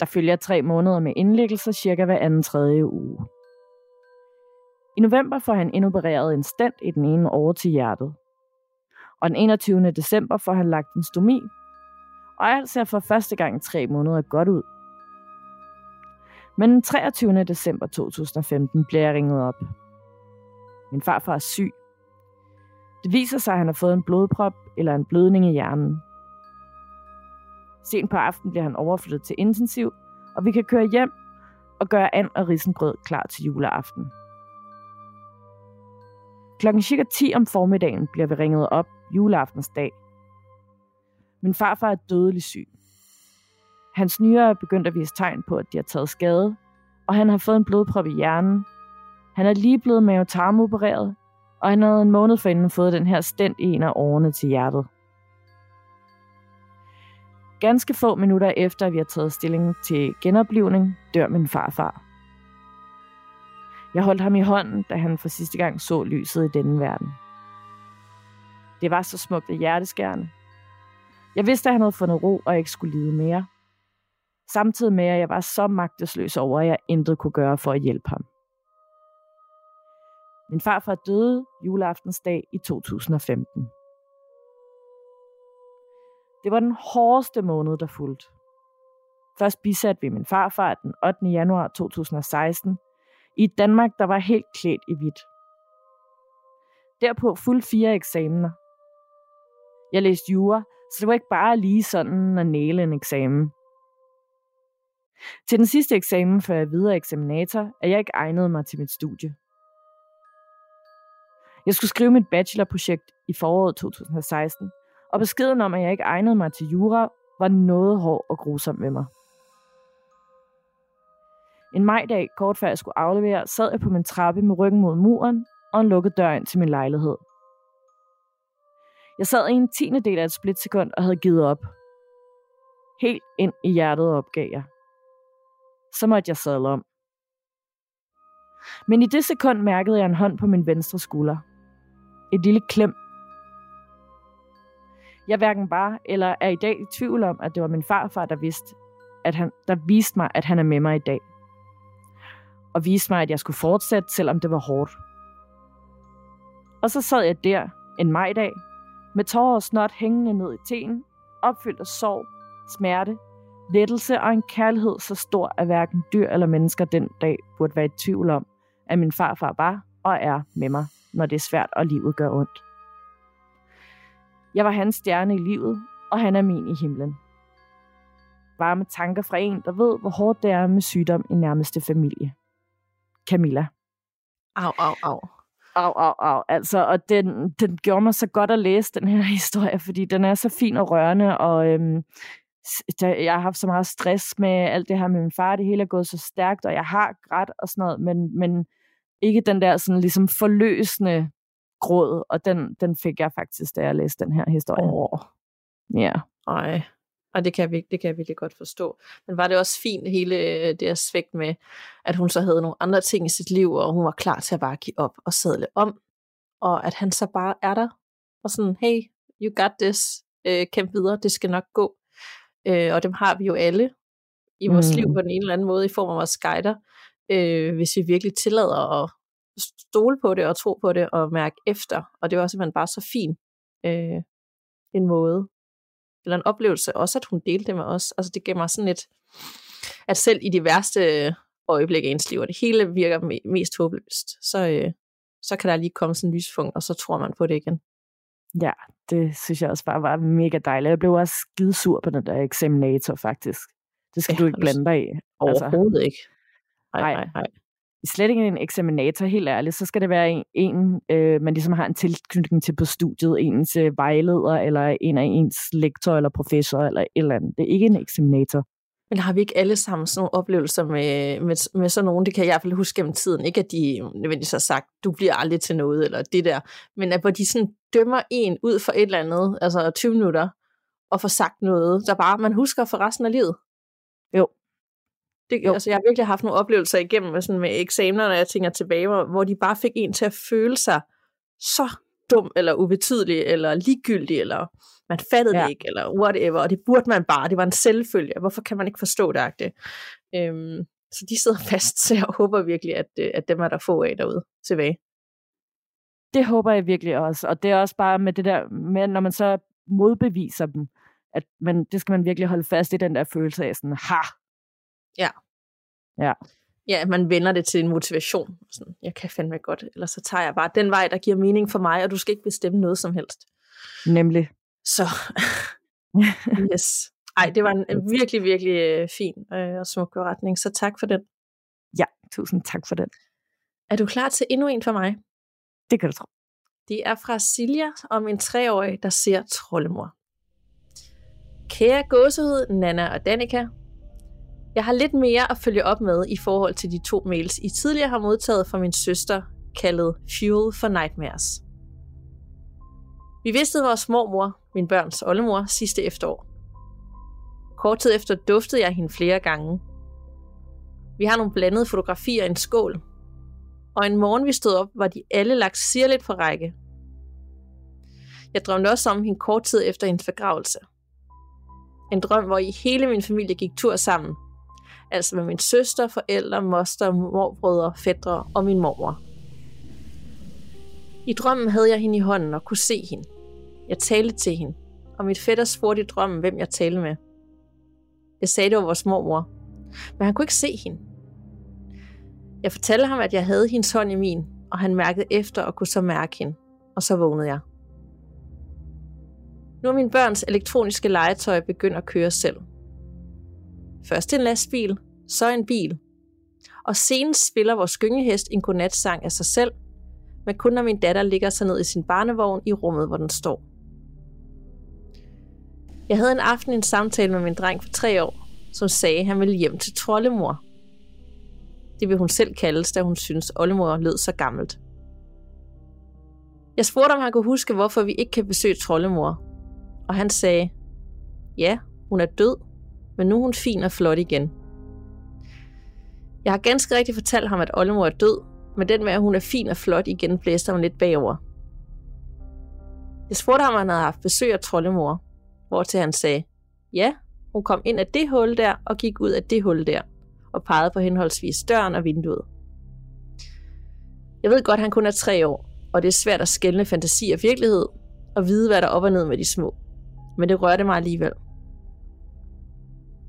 Der følger tre måneder med indlæggelser cirka hver anden tredje uge. I november får han indopereret en stent i den ene over til hjertet. Og den 21. december får han lagt en stomi, og alt ser for første gang tre måneder godt ud. Men den 23. december 2015 bliver jeg ringet op. Min farfar er syg. Det viser sig, at han har fået en blodprop eller en blødning i hjernen. Sent på aftenen bliver han overflyttet til intensiv, og vi kan køre hjem og gøre and og risengrød klar til juleaften. Klokken cirka 10 om formiddagen bliver vi ringet op juleaftensdag. Min farfar er dødelig syg. Hans nyere er begyndt at vise tegn på, at de har taget skade, og han har fået en blodprop i hjernen. Han er lige blevet mavetarmopereret, og han havde en måned forinden fået den her stent i en af årene til hjertet. Ganske få minutter efter, at vi har taget stilling til genoplivning, dør min farfar. Jeg holdt ham i hånden, da han for sidste gang så lyset i denne verden. Det var så smukt og hjerteskærende. Jeg vidste, at han havde fundet ro og ikke skulle lide mere. Samtidig med, at jeg var så magtesløs over, at jeg intet kunne gøre for at hjælpe ham. Min farfar døde juleaftensdag i 2015. Det var den hårdeste måned, der fulgte. Først bisatte vi min farfar den 8. januar 2016 i Danmark, der var helt klædt i hvidt. Derpå fuld fire eksamener. Jeg læste jura, så det var ikke bare lige sådan at næle en eksamen. Til den sidste eksamen før jeg videre eksaminator, er jeg ikke egnet mig til mit studie. Jeg skulle skrive mit bachelorprojekt i foråret 2016, og beskeden om, at jeg ikke egnede mig til jura, var noget hård og grusom ved mig. En majdag, kort før jeg skulle aflevere, sad jeg på min trappe med ryggen mod muren og en lukket dør ind til min lejlighed. Jeg sad i en tiende del af et splitsekund og havde givet op. Helt ind i hjertet opgav jeg. Så måtte jeg sadle om. Men i det sekund mærkede jeg en hånd på min venstre skulder. Et lille klem. Jeg hverken var eller er i dag i tvivl om, at det var min farfar, der vidste, at han, der viste mig, at han er med mig i dag. Og viste mig, at jeg skulle fortsætte, selvom det var hårdt. Og så sad jeg der en majdag, med tårer og snot hængende ned i teen, opfyldt af sorg, smerte, lettelse og en kærlighed så stor, at hverken dyr eller mennesker den dag burde være i tvivl om, at min farfar var og er med mig når det er svært og livet gør ondt. Jeg var hans stjerne i livet, og han er min i himlen. Varme tanker fra en, der ved, hvor hårdt det er med sygdom i nærmeste familie. Camilla. Au, au, au. Au, au, au. Altså, og den, den gjorde mig så godt at læse den her historie, fordi den er så fin og rørende, og øhm, jeg har haft så meget stress med alt det her med min far, det hele er gået så stærkt, og jeg har grædt og sådan noget, men, men ikke den der sådan ligesom forløsende gråd, og den, den fik jeg faktisk, da jeg læste den her historie. Åh. Ja. Ej. Og det kan, jeg, det kan jeg virkelig godt forstå. Men var det også fint, hele øh, det aspekt med, at hun så havde nogle andre ting i sit liv, og hun var klar til at bare give op og sadle om, og at han så bare er der, og sådan, hey, you got this, øh, kæmp videre, det skal nok gå. Øh, og dem har vi jo alle i vores mm. liv på den ene eller anden måde, i form af vores guider, øh, hvis vi virkelig tillader at stole på det og tro på det og mærke efter. Og det var simpelthen bare så fin øh, en måde, eller en oplevelse, også at hun delte det med os. Altså det gav mig sådan et, at selv i de værste øjeblikke i ens liv, og det hele virker mest håbløst, så, øh, så kan der lige komme sådan en lyspunkt, og så tror man på det igen. Ja, det synes jeg også bare var mega dejligt. Jeg blev også skidesur på den der eksaminator, faktisk. Det skal ja, du ikke blande dig i. Altså. Overhovedet altså. ikke. Nej, nej, nej. Slet ikke en eksaminator, helt ærligt. Så skal det være en, en øh, man ligesom har en tilknytning til på studiet, ens øh, vejleder, eller en af ens lektor, eller professor, eller et eller andet. Det er ikke en eksaminator. Men har vi ikke alle sammen sådan nogle oplevelser med, med, med sådan nogen? Det kan jeg i hvert fald huske gennem tiden. Ikke at de nødvendigvis har sagt, du bliver aldrig til noget, eller det der. Men at hvor de sådan dømmer en ud for et eller andet, altså 20 minutter, og får sagt noget, der bare man husker for resten af livet. Jo. Det, jo. Altså, jeg har virkelig haft nogle oplevelser igennem med, sådan med eksamener, når jeg tænker tilbage, hvor, hvor de bare fik en til at føle sig så dum, eller ubetydelig, eller ligegyldig, eller man fattede ja. det ikke, eller whatever, og det burde man bare, det var en selvfølge, hvorfor kan man ikke forstå det? Agtigt? Øhm, så de sidder fast, så jeg håber virkelig, at, øh, at dem er der få af derude tilbage. Det håber jeg virkelig også, og det er også bare med det der, med, når man så modbeviser dem, at man, det skal man virkelig holde fast i den der følelse af sådan, ha! Ja. Ja. Ja, man vender det til en motivation. Sådan, jeg kan fandme godt, eller så tager jeg bare den vej, der giver mening for mig, og du skal ikke bestemme noget som helst. Nemlig. Så, yes. Ej, det var en virkelig, virkelig øh, fin øh, og smuk retning, så tak for den. Ja, tusind tak for den. Er du klar til endnu en for mig? Det kan du tro. Det er fra Silja om en treårig, der ser trollemor. Kære gåsehud, Nana og Danika. Jeg har lidt mere at følge op med i forhold til de to mails, I tidligere har modtaget fra min søster, kaldet Fuel for Nightmares. Vi vidste vores mormor, min børns oldemor, sidste efterår. Kort tid efter duftede jeg hende flere gange. Vi har nogle blandede fotografier i en skål, og en morgen vi stod op, var de alle lagt sirligt på række. Jeg drømte også om hende kort tid efter hendes begravelse. En drøm, hvor i hele min familie gik tur sammen. Altså med min søster, forældre, moster, morbrødre, fædre og min mormor. I drømmen havde jeg hende i hånden og kunne se hende. Jeg talte til hende, og mit fætter spurgte i drømmen, hvem jeg talte med. Jeg sagde, det var vores mormor, men han kunne ikke se hende. Jeg fortalte ham, at jeg havde hendes hånd i min, og han mærkede efter og kunne så mærke hende, og så vågnede jeg. Nu er min børns elektroniske legetøj begyndt at køre selv. Først en lastbil, så en bil. Og senest spiller vores gyngehest en godnatsang af sig selv, men kun når min datter ligger sig ned i sin barnevogn i rummet, hvor den står. Jeg havde en aften en samtale med min dreng for tre år, som sagde, at han ville hjem til trollemor. Det vil hun selv kaldes, da hun synes, oldemor lød så gammelt. Jeg spurgte, om han kunne huske, hvorfor vi ikke kan besøge trollemor. Og han sagde, ja, hun er død, men nu er hun fin og flot igen. Jeg har ganske rigtigt fortalt ham, at oldemor er død, men den med, at hun er fin og flot igen, blæste ham lidt bagover. Jeg spurgte ham, om han havde haft besøg af troldemor, til han sagde, ja, hun kom ind af det hul der og gik ud af det hul der, og pegede på henholdsvis døren og vinduet. Jeg ved godt, at han kun er tre år, og det er svært at skælne fantasi og virkelighed, og vide, hvad der er op og ned med de små. Men det rørte mig alligevel.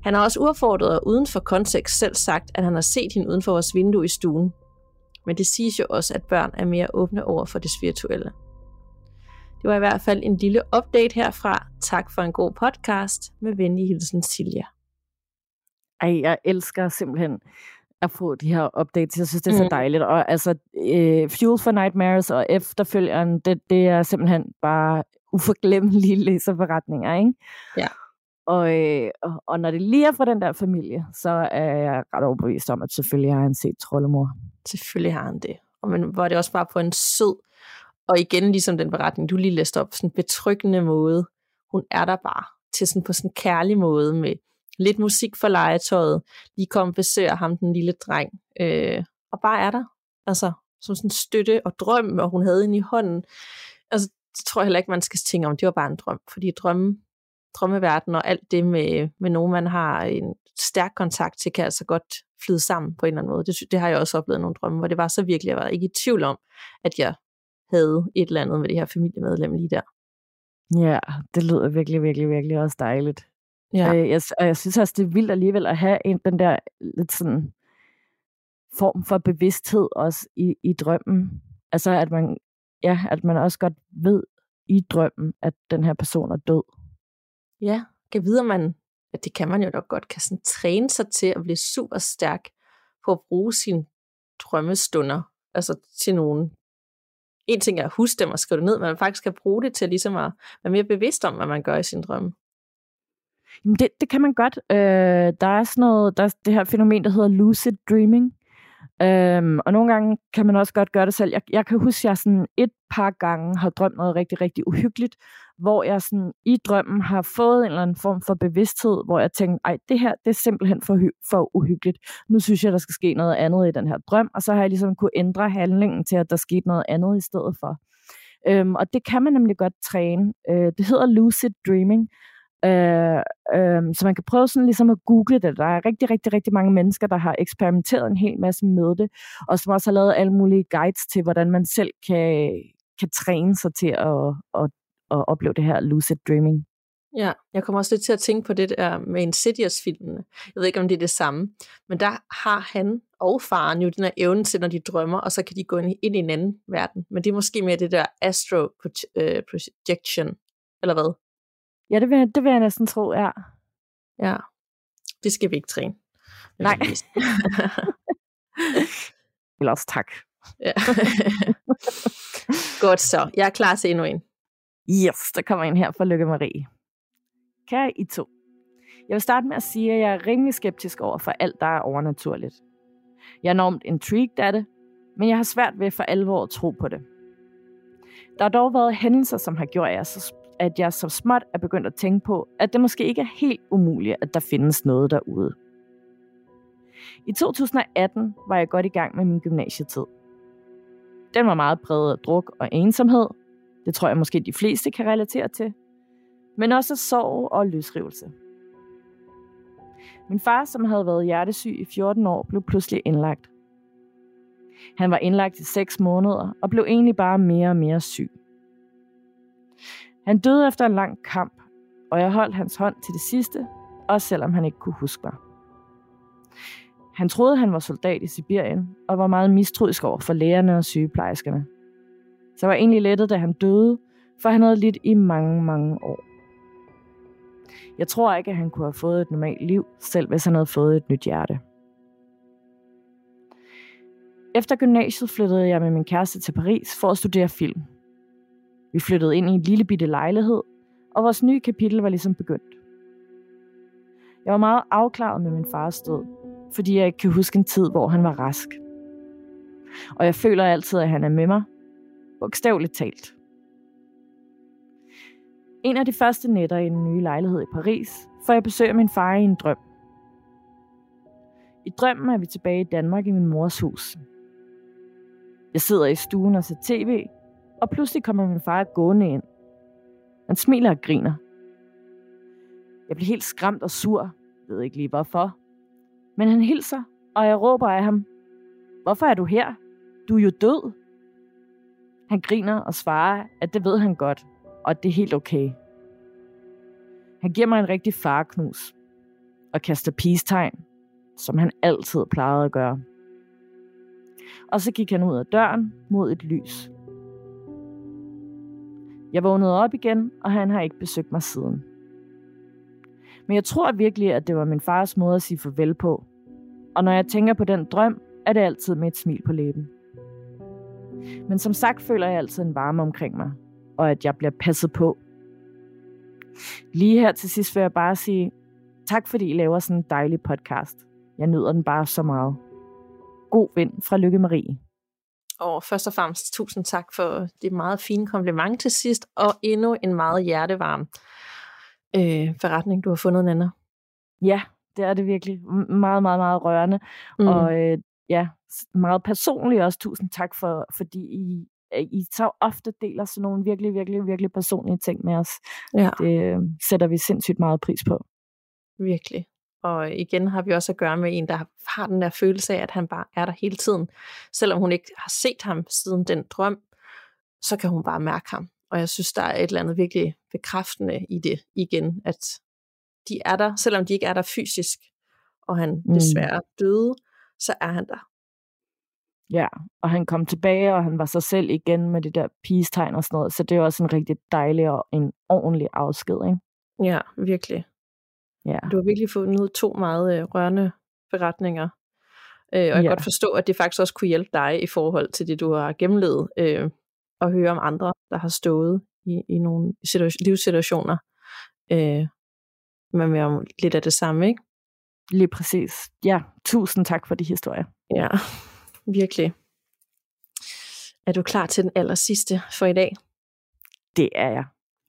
Han har også udfordret og uden for kontekst selv sagt, at han har set hende uden for vores vindue i stuen. Men det siges jo også, at børn er mere åbne over for det spirituelle. Det var i hvert fald en lille update herfra. Tak for en god podcast. Med venlig hilsen, Silja. Ej, jeg elsker simpelthen at få de her updates. Jeg synes, det er så mm. dejligt. Og altså, uh, Fuel for Nightmares og efterfølgeren, det, det er simpelthen bare uforglemmelige læserberetninger, ikke? Ja. Og, øh, og, når det lige er fra den der familie, så er jeg ret overbevist om, at selvfølgelig har han set Trollemor. Selvfølgelig har han det. Og men var det også bare på en sød og igen, ligesom den beretning, du lige læste op, sådan en betryggende måde. Hun er der bare til sådan på sådan en kærlig måde med lidt musik for legetøjet. Lige kom og besøger ham, den lille dreng. Øh, og bare er der. Altså, som sådan støtte og drøm, og hun havde hende i hånden. Altså, det tror jeg heller ikke, man skal tænke om, det var bare en drøm. Fordi drømme, drømmeverden og alt det med, med nogen, man har en stærk kontakt til, kan altså godt flyde sammen på en eller anden måde. Det, det har jeg også oplevet nogle drømme, hvor det var så virkelig, jeg var ikke i tvivl om, at jeg havde et eller andet med det her familiemedlem lige der. Ja, det lyder virkelig, virkelig, virkelig også dejligt. Ja. Øh, jeg, og jeg synes også, det er vildt alligevel at have en, den der lidt sådan form for bevidsthed også i, i drømmen. Altså, at man, ja, at man også godt ved i drømmen, at den her person er død. Ja, kan vide, man, at det kan man jo nok godt, kan sådan træne sig til at blive super stærk på at bruge sin drømmestunder, altså til nogen. En ting er at huske dem og skrive det ned, men man faktisk kan bruge det til ligesom at være mere bevidst om, hvad man gør i sin drømme. Jamen det, det kan man godt. Øh, der er sådan noget, der er det her fænomen, der hedder lucid dreaming. Øhm, og nogle gange kan man også godt gøre det selv. Jeg, jeg kan huske, at jeg sådan et par gange har drømt noget rigtig, rigtig uhyggeligt, hvor jeg sådan i drømmen har fået en eller anden form for bevidsthed, hvor jeg tænkte, ej, det her, det er simpelthen for, for uhyggeligt. Nu synes jeg, der skal ske noget andet i den her drøm, og så har jeg ligesom kunne ændre handlingen til, at der skete noget andet i stedet for. Øhm, og det kan man nemlig godt træne. Øh, det hedder lucid dreaming, Øh, øh, så man kan prøve sådan ligesom at google det. Der er rigtig, rigtig, rigtig mange mennesker, der har eksperimenteret en hel masse med det, og som også har lavet alle mulige guides til, hvordan man selv kan, kan træne sig til at, at, at opleve det her lucid dreaming. Ja, jeg kommer også lidt til at tænke på det der med Insidious-filmene. Jeg ved ikke, om det er det samme, men der har han og faren jo den her evne til, når de drømmer, og så kan de gå ind i en anden verden. Men det er måske mere det der astro øh, projection, eller hvad? Ja, det vil, det vil jeg næsten tro, ja. Ja, det skal vi ikke træne. Nej. Ellers tak. Ja. Godt så. Jeg er klar til endnu en. Yes, der kommer en her fra Lykke Marie. Kære I to. Jeg vil starte med at sige, at jeg er rimelig skeptisk over for alt, der er overnaturligt. Jeg er enormt intrigued af det, men jeg har svært ved for alvor at tro på det. Der har dog været hændelser, som har gjort, at jeg så at jeg så småt er begyndt at tænke på, at det måske ikke er helt umuligt, at der findes noget derude. I 2018 var jeg godt i gang med min gymnasietid. Den var meget præget af druk og ensomhed. Det tror jeg måske de fleste kan relatere til. Men også sorg og løsrivelse. Min far, som havde været hjertesyg i 14 år, blev pludselig indlagt. Han var indlagt i 6 måneder og blev egentlig bare mere og mere syg. Han døde efter en lang kamp, og jeg holdt hans hånd til det sidste, også selvom han ikke kunne huske mig. Han troede, han var soldat i Sibirien, og var meget mistroisk over for lægerne og sygeplejerskerne. Så jeg var egentlig lettet, da han døde, for han havde lidt i mange, mange år. Jeg tror ikke, at han kunne have fået et normalt liv, selv hvis han havde fået et nyt hjerte. Efter gymnasiet flyttede jeg med min kæreste til Paris for at studere film – vi flyttede ind i en lille bitte lejlighed, og vores nye kapitel var ligesom begyndt. Jeg var meget afklaret med min fars død, fordi jeg ikke kan huske en tid, hvor han var rask. Og jeg føler altid, at han er med mig, bogstaveligt talt. En af de første nætter i den nye lejlighed i Paris, får jeg besøg af min far i en drøm. I drømmen er vi tilbage i Danmark i min mors hus. Jeg sidder i stuen og ser tv, og pludselig kommer min far gående ind. Han smiler og griner. Jeg bliver helt skræmt og sur, ved ikke lige hvorfor. Men han hilser, og jeg råber af ham. Hvorfor er du her? Du er jo død. Han griner og svarer, at det ved han godt, og at det er helt okay. Han giver mig en rigtig farknus og kaster peace-tegn, som han altid plejede at gøre. Og så gik han ud af døren mod et lys. Jeg vågnede op igen, og han har ikke besøgt mig siden. Men jeg tror virkelig, at det var min fars måde at sige farvel på. Og når jeg tænker på den drøm, er det altid med et smil på læben. Men som sagt føler jeg altid en varme omkring mig, og at jeg bliver passet på. Lige her til sidst vil jeg bare sige, tak fordi I laver sådan en dejlig podcast. Jeg nyder den bare så meget. God vind fra Lykke Marie. Og først og fremmest tusind tak for det meget fine kompliment til sidst, og endnu en meget hjertevarm øh, forretning, du har fundet, Nana. Ja, det er det virkelig. Meget, meget, meget rørende. Mm. Og øh, ja, meget personligt også. Tusind tak, for, fordi I, I så ofte deler sådan nogle virkelig, virkelig, virkelig personlige ting med os. Ja. Det øh, sætter vi sindssygt meget pris på. Virkelig. Og igen har vi også at gøre med en, der har den der følelse af, at han bare er der hele tiden. Selvom hun ikke har set ham siden den drøm, så kan hun bare mærke ham. Og jeg synes, der er et eller andet virkelig bekræftende i det igen, at de er der, selvom de ikke er der fysisk, og han mm. desværre døde, så er han der. Ja, og han kom tilbage, og han var sig selv igen med det der peace-tegn og sådan noget, så det er også en rigtig dejlig og en ordentlig afsked, ikke? Ja, virkelig. Ja. Du har virkelig fundet to meget øh, rørende beretninger. Øh, og jeg kan Ja. godt forstå, at det faktisk også kunne hjælpe dig i forhold til det, du har gennemlevet, øh, og høre om andre, der har stået i, i nogle situa- livssituationer, øh, men med om lidt af det samme, ikke? Lige præcis. Ja, tusind tak for de historier. Ja, virkelig. Er du klar til den aller sidste for i dag? Det er jeg.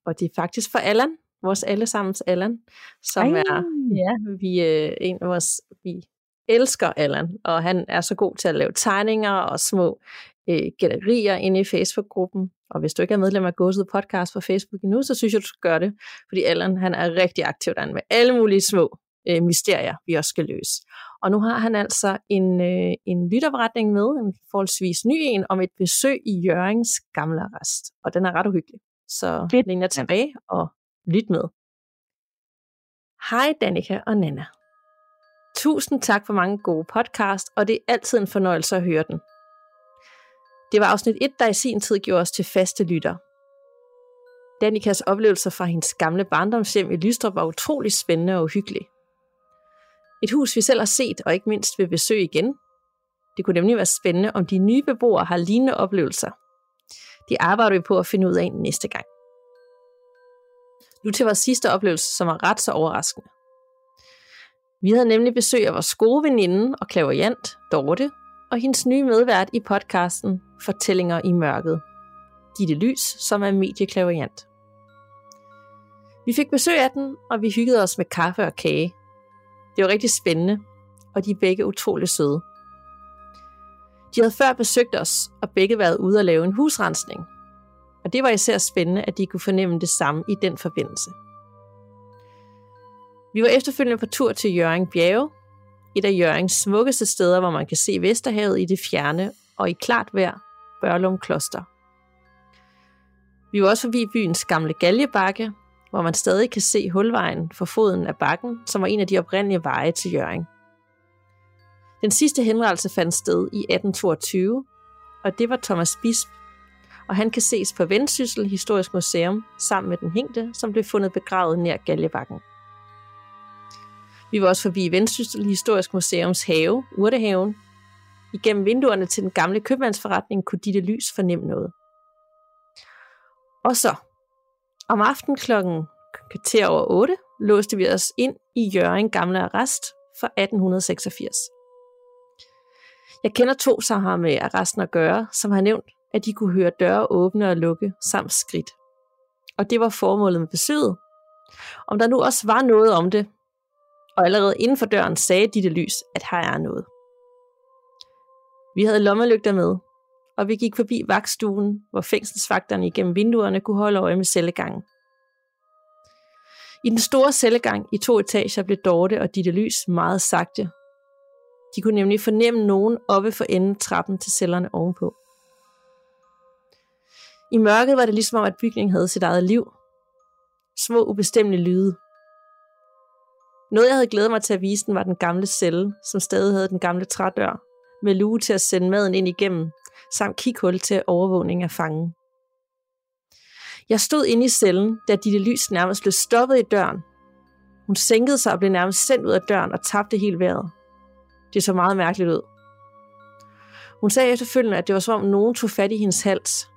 Og det er faktisk for Allan, vores allesammens Allan, som Ej. er ja, vi, øh, en af vores, vi elsker Allan, og han er så god til at lave tegninger og små øh, gallerier inde i Facebook-gruppen. Og hvis du ikke er medlem af Gåsede Podcast på Facebook endnu, så synes jeg, du skal gøre det, fordi Allan han er rigtig aktiv derinde med alle mulige små øh, mysterier, vi også skal løse. Og nu har han altså en, øh, en lytterberetning med, en forholdsvis ny en, om et besøg i Jørgens gamle arrest. Og den er ret uhyggelig. Så Fedt. læn jer tilbage og lyt med. Hej Danika og Nana. Tusind tak for mange gode podcast, og det er altid en fornøjelse at høre den. Det var afsnit 1, der i sin tid gjorde os til faste lytter. Danikas oplevelser fra hendes gamle barndomshjem i Lystrup var utrolig spændende og uhyggelige. Et hus, vi selv har set og ikke mindst vil besøge igen. Det kunne nemlig være spændende, om de nye beboere har lignende oplevelser. Det arbejder vi på at finde ud af næste gang. Nu til vores sidste oplevelse, som var ret så overraskende. Vi havde nemlig besøg af vores gode veninde og klaverjant, Dorte, og hendes nye medvært i podcasten Fortællinger i mørket. Ditte Lys, som er medieklaverjant. Vi fik besøg af den, og vi hyggede os med kaffe og kage. Det var rigtig spændende, og de er begge utrolig søde. De havde før besøgt os, og begge været ude at lave en husrensning. Og det var især spændende, at de kunne fornemme det samme i den forbindelse. Vi var efterfølgende på tur til Jørgen Bjerge, et af Jørgens smukkeste steder, hvor man kan se Vesterhavet i det fjerne og i klart vejr, Børlum Kloster. Vi var også forbi byens gamle galjebakke, hvor man stadig kan se hulvejen for foden af bakken, som var en af de oprindelige veje til Jørgen. Den sidste henrettelse fandt sted i 1822, og det var Thomas Bisp, og han kan ses på Vendsyssel Historisk Museum sammen med den hængte, som blev fundet begravet nær Galjebakken. Vi var også forbi Vendsyssel Historisk Museums have, Urtehaven. Igennem vinduerne til den gamle købmandsforretning kunne Ditte Lys fornemme noget. Og så, om aftenen klokken kvarter over 8, låste vi os ind i Jørgen Gamle Arrest fra 1886. Jeg kender to, som har med arresten at gøre, som har nævnt, at de kunne høre døre åbne og lukke samt skridt. Og det var formålet med besøget. Om der nu også var noget om det, og allerede inden for døren sagde Ditte Lys, at her er noget. Vi havde lommelygter med, og vi gik forbi vagtstuen, hvor fængselsvagterne igennem vinduerne kunne holde øje med cellegangen. I den store cellegang i to etager blev Dorte og Ditte Lys meget sagte. De kunne nemlig fornemme nogen oppe for enden trappen til cellerne ovenpå. I mørket var det ligesom om, at bygningen havde sit eget liv. Små ubestemmelige lyde. Noget, jeg havde glædet mig til at vise den, var den gamle celle, som stadig havde den gamle trædør, med luge til at sende maden ind igennem, samt kikhul til overvågning af fangen. Jeg stod inde i cellen, da Ditte Lys nærmest blev stoppet i døren. Hun sænkede sig og blev nærmest sendt ud af døren og tabte helt vejret. Det så meget mærkeligt ud. Hun sagde efterfølgende, at det var som om nogen tog fat i hendes hals.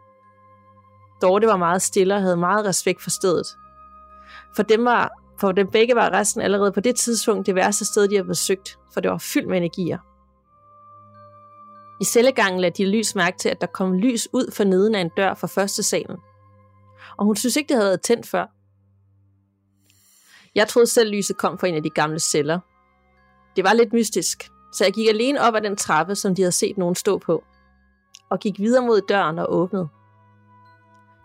Dorte var meget stille og havde meget respekt for stedet. For dem, var, for dem begge var resten allerede på det tidspunkt det værste sted, de havde besøgt, for det var fyldt med energier. I cellegangen lagde de lys mærke til, at der kom lys ud for neden af en dør fra første salen. Og hun synes ikke, det havde været tændt før. Jeg troede selv, lyset kom fra en af de gamle celler. Det var lidt mystisk, så jeg gik alene op ad den trappe, som de havde set nogen stå på, og gik videre mod døren og åbnede.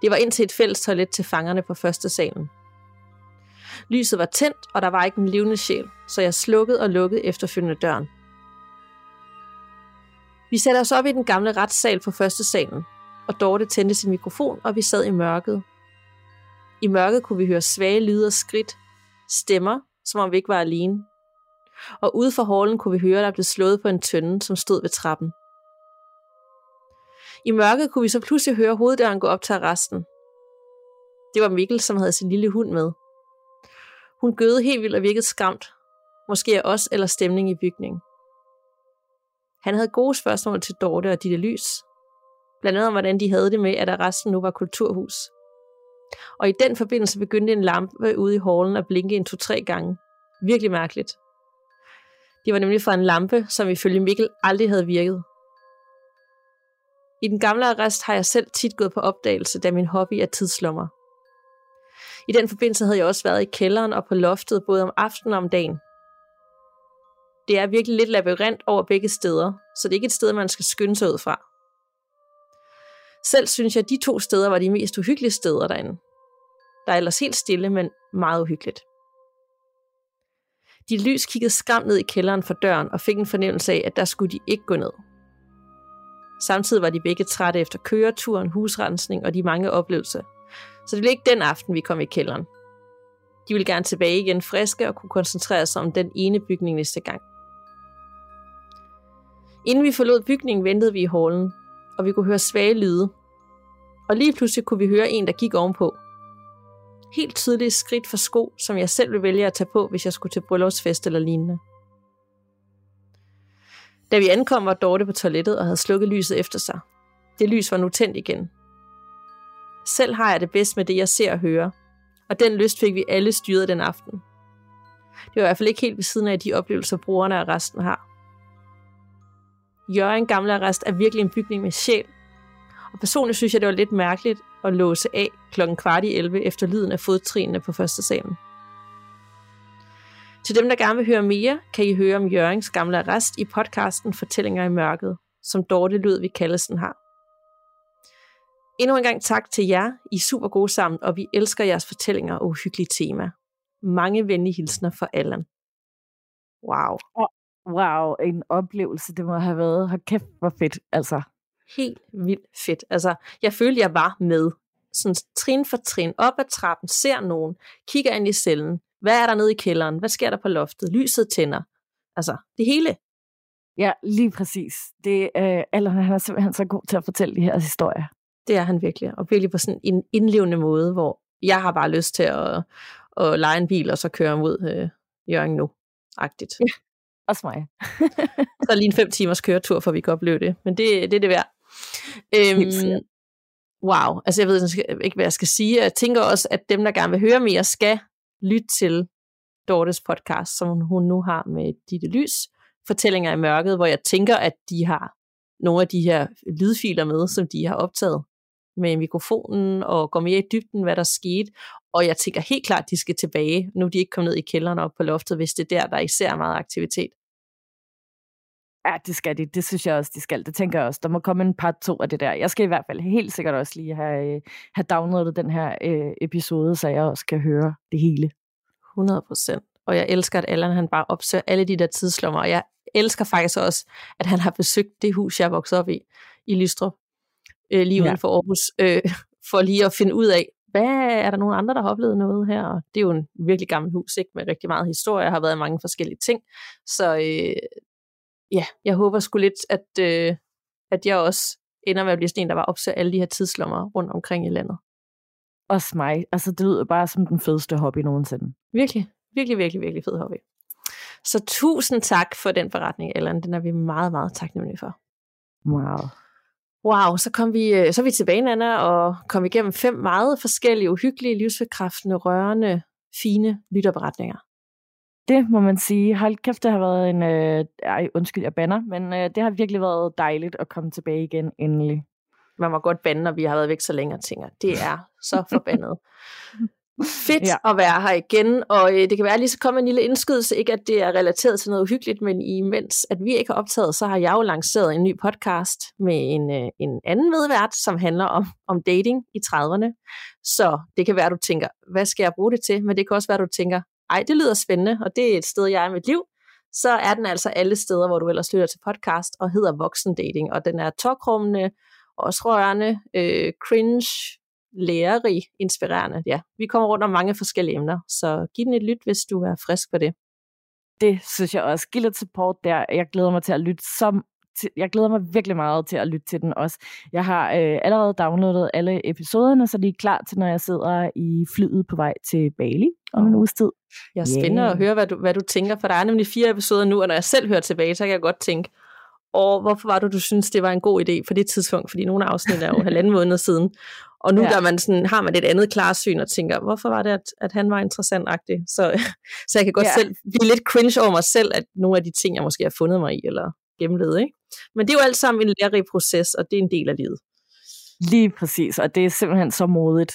Det var ind til et fælles toilet til fangerne på første salen. Lyset var tændt, og der var ikke en levende sjæl, så jeg slukkede og lukkede efterfølgende døren. Vi satte os op i den gamle retssal på første salen, og Dorte tændte sin mikrofon, og vi sad i mørket. I mørket kunne vi høre svage lyde og skridt, stemmer, som om vi ikke var alene. Og ude for hallen kunne vi høre, at der blev slået på en tønde, som stod ved trappen. I mørket kunne vi så pludselig høre hoveddøren gå op til resten. Det var Mikkel, som havde sin lille hund med. Hun gøede helt vildt og virkede skræmt. Måske af os eller stemning i bygningen. Han havde gode spørgsmål til Dorte og Ditte Lys. Blandt andet om, hvordan de havde det med, at resten nu var kulturhus. Og i den forbindelse begyndte en lampe ude i hallen at blinke en to-tre gange. Virkelig mærkeligt. Det var nemlig fra en lampe, som ifølge Mikkel aldrig havde virket. I den gamle arrest har jeg selv tit gået på opdagelse, da min hobby er tidslommer. I den forbindelse havde jeg også været i kælderen og på loftet både om aftenen og om dagen. Det er virkelig lidt labyrint over begge steder, så det er ikke et sted, man skal skynde sig ud fra. Selv synes jeg, at de to steder var de mest uhyggelige steder derinde. Der er ellers helt stille, men meget uhyggeligt. De lys kiggede skræmt ned i kælderen for døren og fik en fornemmelse af, at der skulle de ikke gå ned. Samtidig var de begge trætte efter køreturen, husrensning og de mange oplevelser. Så det blev ikke den aften, vi kom i kælderen. De ville gerne tilbage igen friske og kunne koncentrere sig om den ene bygning næste gang. Inden vi forlod bygningen, ventede vi i hallen, og vi kunne høre svage lyde. Og lige pludselig kunne vi høre en, der gik ovenpå. Helt tydelige skridt for sko, som jeg selv ville vælge at tage på, hvis jeg skulle til bryllupsfest eller lignende. Da vi ankom, var Dorte på toilettet og havde slukket lyset efter sig. Det lys var nu tændt igen. Selv har jeg det bedst med det, jeg ser og hører, og den lyst fik vi alle styret den aften. Det var i hvert fald ikke helt ved siden af de oplevelser, brugerne og resten har. Jørgen Gamle Arrest er virkelig en bygning med sjæl, og personligt synes jeg, det var lidt mærkeligt at låse af klokken kvart i 11 efter lyden af fodtrinene på første salen. Til dem, der gerne vil høre mere, kan I høre om Jørgens gamle arrest i podcasten Fortællinger i mørket, som Dorte Ludvig Kallesen har. Endnu en gang tak til jer. I er super gode sammen, og vi elsker jeres fortællinger og uhyggelige tema. Mange venlige hilsner for Allan. Wow. Wow, en oplevelse, det må have været. Hold kæft, hvor fedt, altså. Helt vildt fedt. Altså, jeg følte, jeg var med. Sådan trin for trin, op ad trappen, ser nogen, kigger ind i cellen. Hvad er der nede i kælderen? Hvad sker der på loftet? Lyset tænder. Altså, det hele. Ja, lige præcis. Det, øh, Allan, han er simpelthen så god til at fortælle de her historier. Det er han virkelig. Og virkelig på sådan en indlevende måde, hvor jeg har bare lyst til at, at lege en bil, og så køre mod øh, Jørgen nu. Agtigt. Ja, også mig. så lige en fem timers køretur, for vi kan opleve det. Men det, det er det værd. Øhm, wow, altså jeg ved ikke, hvad jeg skal sige. Jeg tænker også, at dem, der gerne vil høre mere, skal lytte til Dortes podcast, som hun nu har med Ditte Lys, Fortællinger i mørket, hvor jeg tænker, at de har nogle af de her lydfiler med, som de har optaget med mikrofonen og går mere i dybden, hvad der skete. Og jeg tænker helt klart, at de skal tilbage, nu de ikke kommet ned i kælderen op på loftet, hvis det er der, der især meget aktivitet. Ja, det skal de. Det synes jeg også, de skal. Det tænker jeg også. Der må komme en part to af det der. Jeg skal i hvert fald helt sikkert også lige have, have downloadet den her øh, episode, så jeg også kan høre det hele. 100 procent. Og jeg elsker, at Allan han bare opsøger alle de der tidslommer. Og jeg elsker faktisk også, at han har besøgt det hus, jeg voksede op i, i Lystrup, øh, lige ja. uden for Aarhus, øh, for lige at finde ud af, hvad er der nogen andre, der har oplevet noget her? Og det er jo en virkelig gammel hus, ikke? med rigtig meget historie, har været mange forskellige ting. Så øh, ja, jeg håber sgu lidt, at, øh, at jeg også ender med at blive sådan en, der var opsøger alle de her tidslommer rundt omkring i landet. Også mig. Altså, det lyder bare som den fedeste hobby nogensinde. Virkelig, virkelig, virkelig, virkelig fed hobby. Så tusind tak for den forretning, Ellen. Den er vi meget, meget taknemmelige for. Wow. Wow, så, kom vi, øh, så er vi tilbage, Anna, og kom igennem fem meget forskellige, uhyggelige, livsbekræftende, rørende, fine lytterberetninger. Det må man sige. Hold kæft, det har været en... Øh, ej, undskyld, jeg banner, men øh, det har virkelig været dejligt at komme tilbage igen endelig. Man må godt bande, når vi har været væk så længe tænker, det er så forbandet. Fedt ja. at være her igen, og øh, det kan være lige så komme en lille indskydelse, ikke at det er relateret til noget uhyggeligt, men imens at vi ikke har optaget, så har jeg jo lanceret en ny podcast med en, øh, en anden medvært, som handler om, om dating i 30'erne. Så det kan være, at du tænker, hvad skal jeg bruge det til? Men det kan også være, at du tænker, ej, det lyder spændende, og det er et sted, jeg er i mit liv, så er den altså alle steder, hvor du ellers lytter til podcast, og hedder Voksen Dating, og den er tokrummende, også rørende, øh, cringe, lærerig, inspirerende. Ja, vi kommer rundt om mange forskellige emner, så giv den et lyt, hvis du er frisk på det. Det synes jeg også. Giv lidt support der. Jeg glæder mig til at lytte som til, jeg glæder mig virkelig meget til at lytte til den også. Jeg har øh, allerede downloadet alle episoderne, så de er klar til, når jeg sidder i flyet på vej til Bali om en uges tid. Jeg er spændende yeah. at høre, hvad du, hvad du tænker, for der er nemlig fire episoder nu, og når jeg selv hører tilbage, så kan jeg godt tænke, og hvorfor var det, du synes, det var en god idé på det tidspunkt? Fordi nogle afsnit er jo halvanden måned siden. Og nu ja. gør man sådan, har man et andet klarsyn og tænker, hvorfor var det, at, at han var interessant-agtig? Så, så jeg kan godt ja. selv blive lidt cringe over mig selv, at nogle af de ting, jeg måske har fundet mig i, eller gennemlevet. Ikke? Men det er jo alt sammen en lærerig proces, og det er en del af livet. Lige præcis, og det er simpelthen så modigt.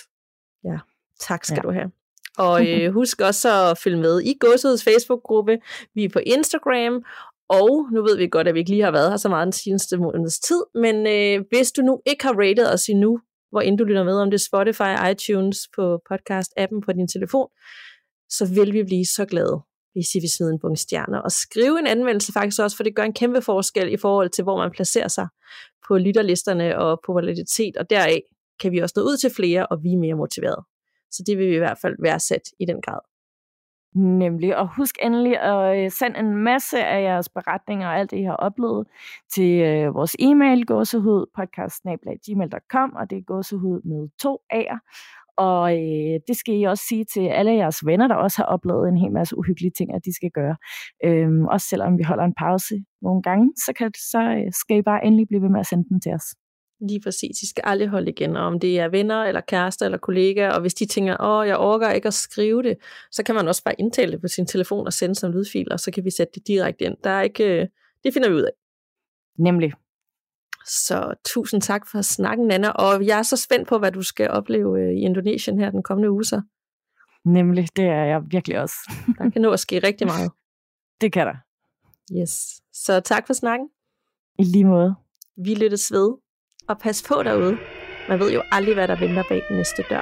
Ja, tak skal ja. du have. Og øh, husk også at følge med i Godsets Facebook-gruppe. Vi er på Instagram, og nu ved vi godt, at vi ikke lige har været her så meget den seneste måneds tid, men øh, hvis du nu ikke har rated os endnu, hvor end du lytter med, om det er Spotify, iTunes, på podcast-appen på din telefon, så vil vi blive så glade, hvis I vil smide en bunke stjerner, og skrive en anmeldelse faktisk også, for det gør en kæmpe forskel i forhold til, hvor man placerer sig på lytterlisterne og popularitet, og deraf kan vi også nå ud til flere, og vi er mere motiveret. Så det vil vi i hvert fald værdsætte i den grad. Nemlig, og husk endelig at øh, sende en masse af jeres beretninger og alt det, I har oplevet til øh, vores e-mail, gåsehud og det er gåsehud med to A'er. Og øh, det skal I også sige til alle jeres venner, der også har oplevet en hel masse uhyggelige ting, at de skal gøre. Øhm, også selvom vi holder en pause nogle gange, så, kan, så øh, skal I bare endelig blive ved med at sende den til os. Lige præcis. I skal aldrig holde igen, og om det er venner, eller kærester, eller kollegaer, og hvis de tænker, åh, jeg overgår ikke at skrive det, så kan man også bare indtale det på sin telefon og sende som lydfil, og så kan vi sætte det direkte ind. Der er ikke, øh, det finder vi ud af. Nemlig. Så tusind tak for snakken, Nana, og jeg er så spændt på, hvad du skal opleve øh, i Indonesien her den kommende uge så. Nemlig, det er jeg virkelig også. der kan nå at ske rigtig meget. Det kan der. Yes. Så tak for snakken. I lige måde. Vi lyttes ved og pas på derude. Man ved jo aldrig, hvad der venter bag den næste dør.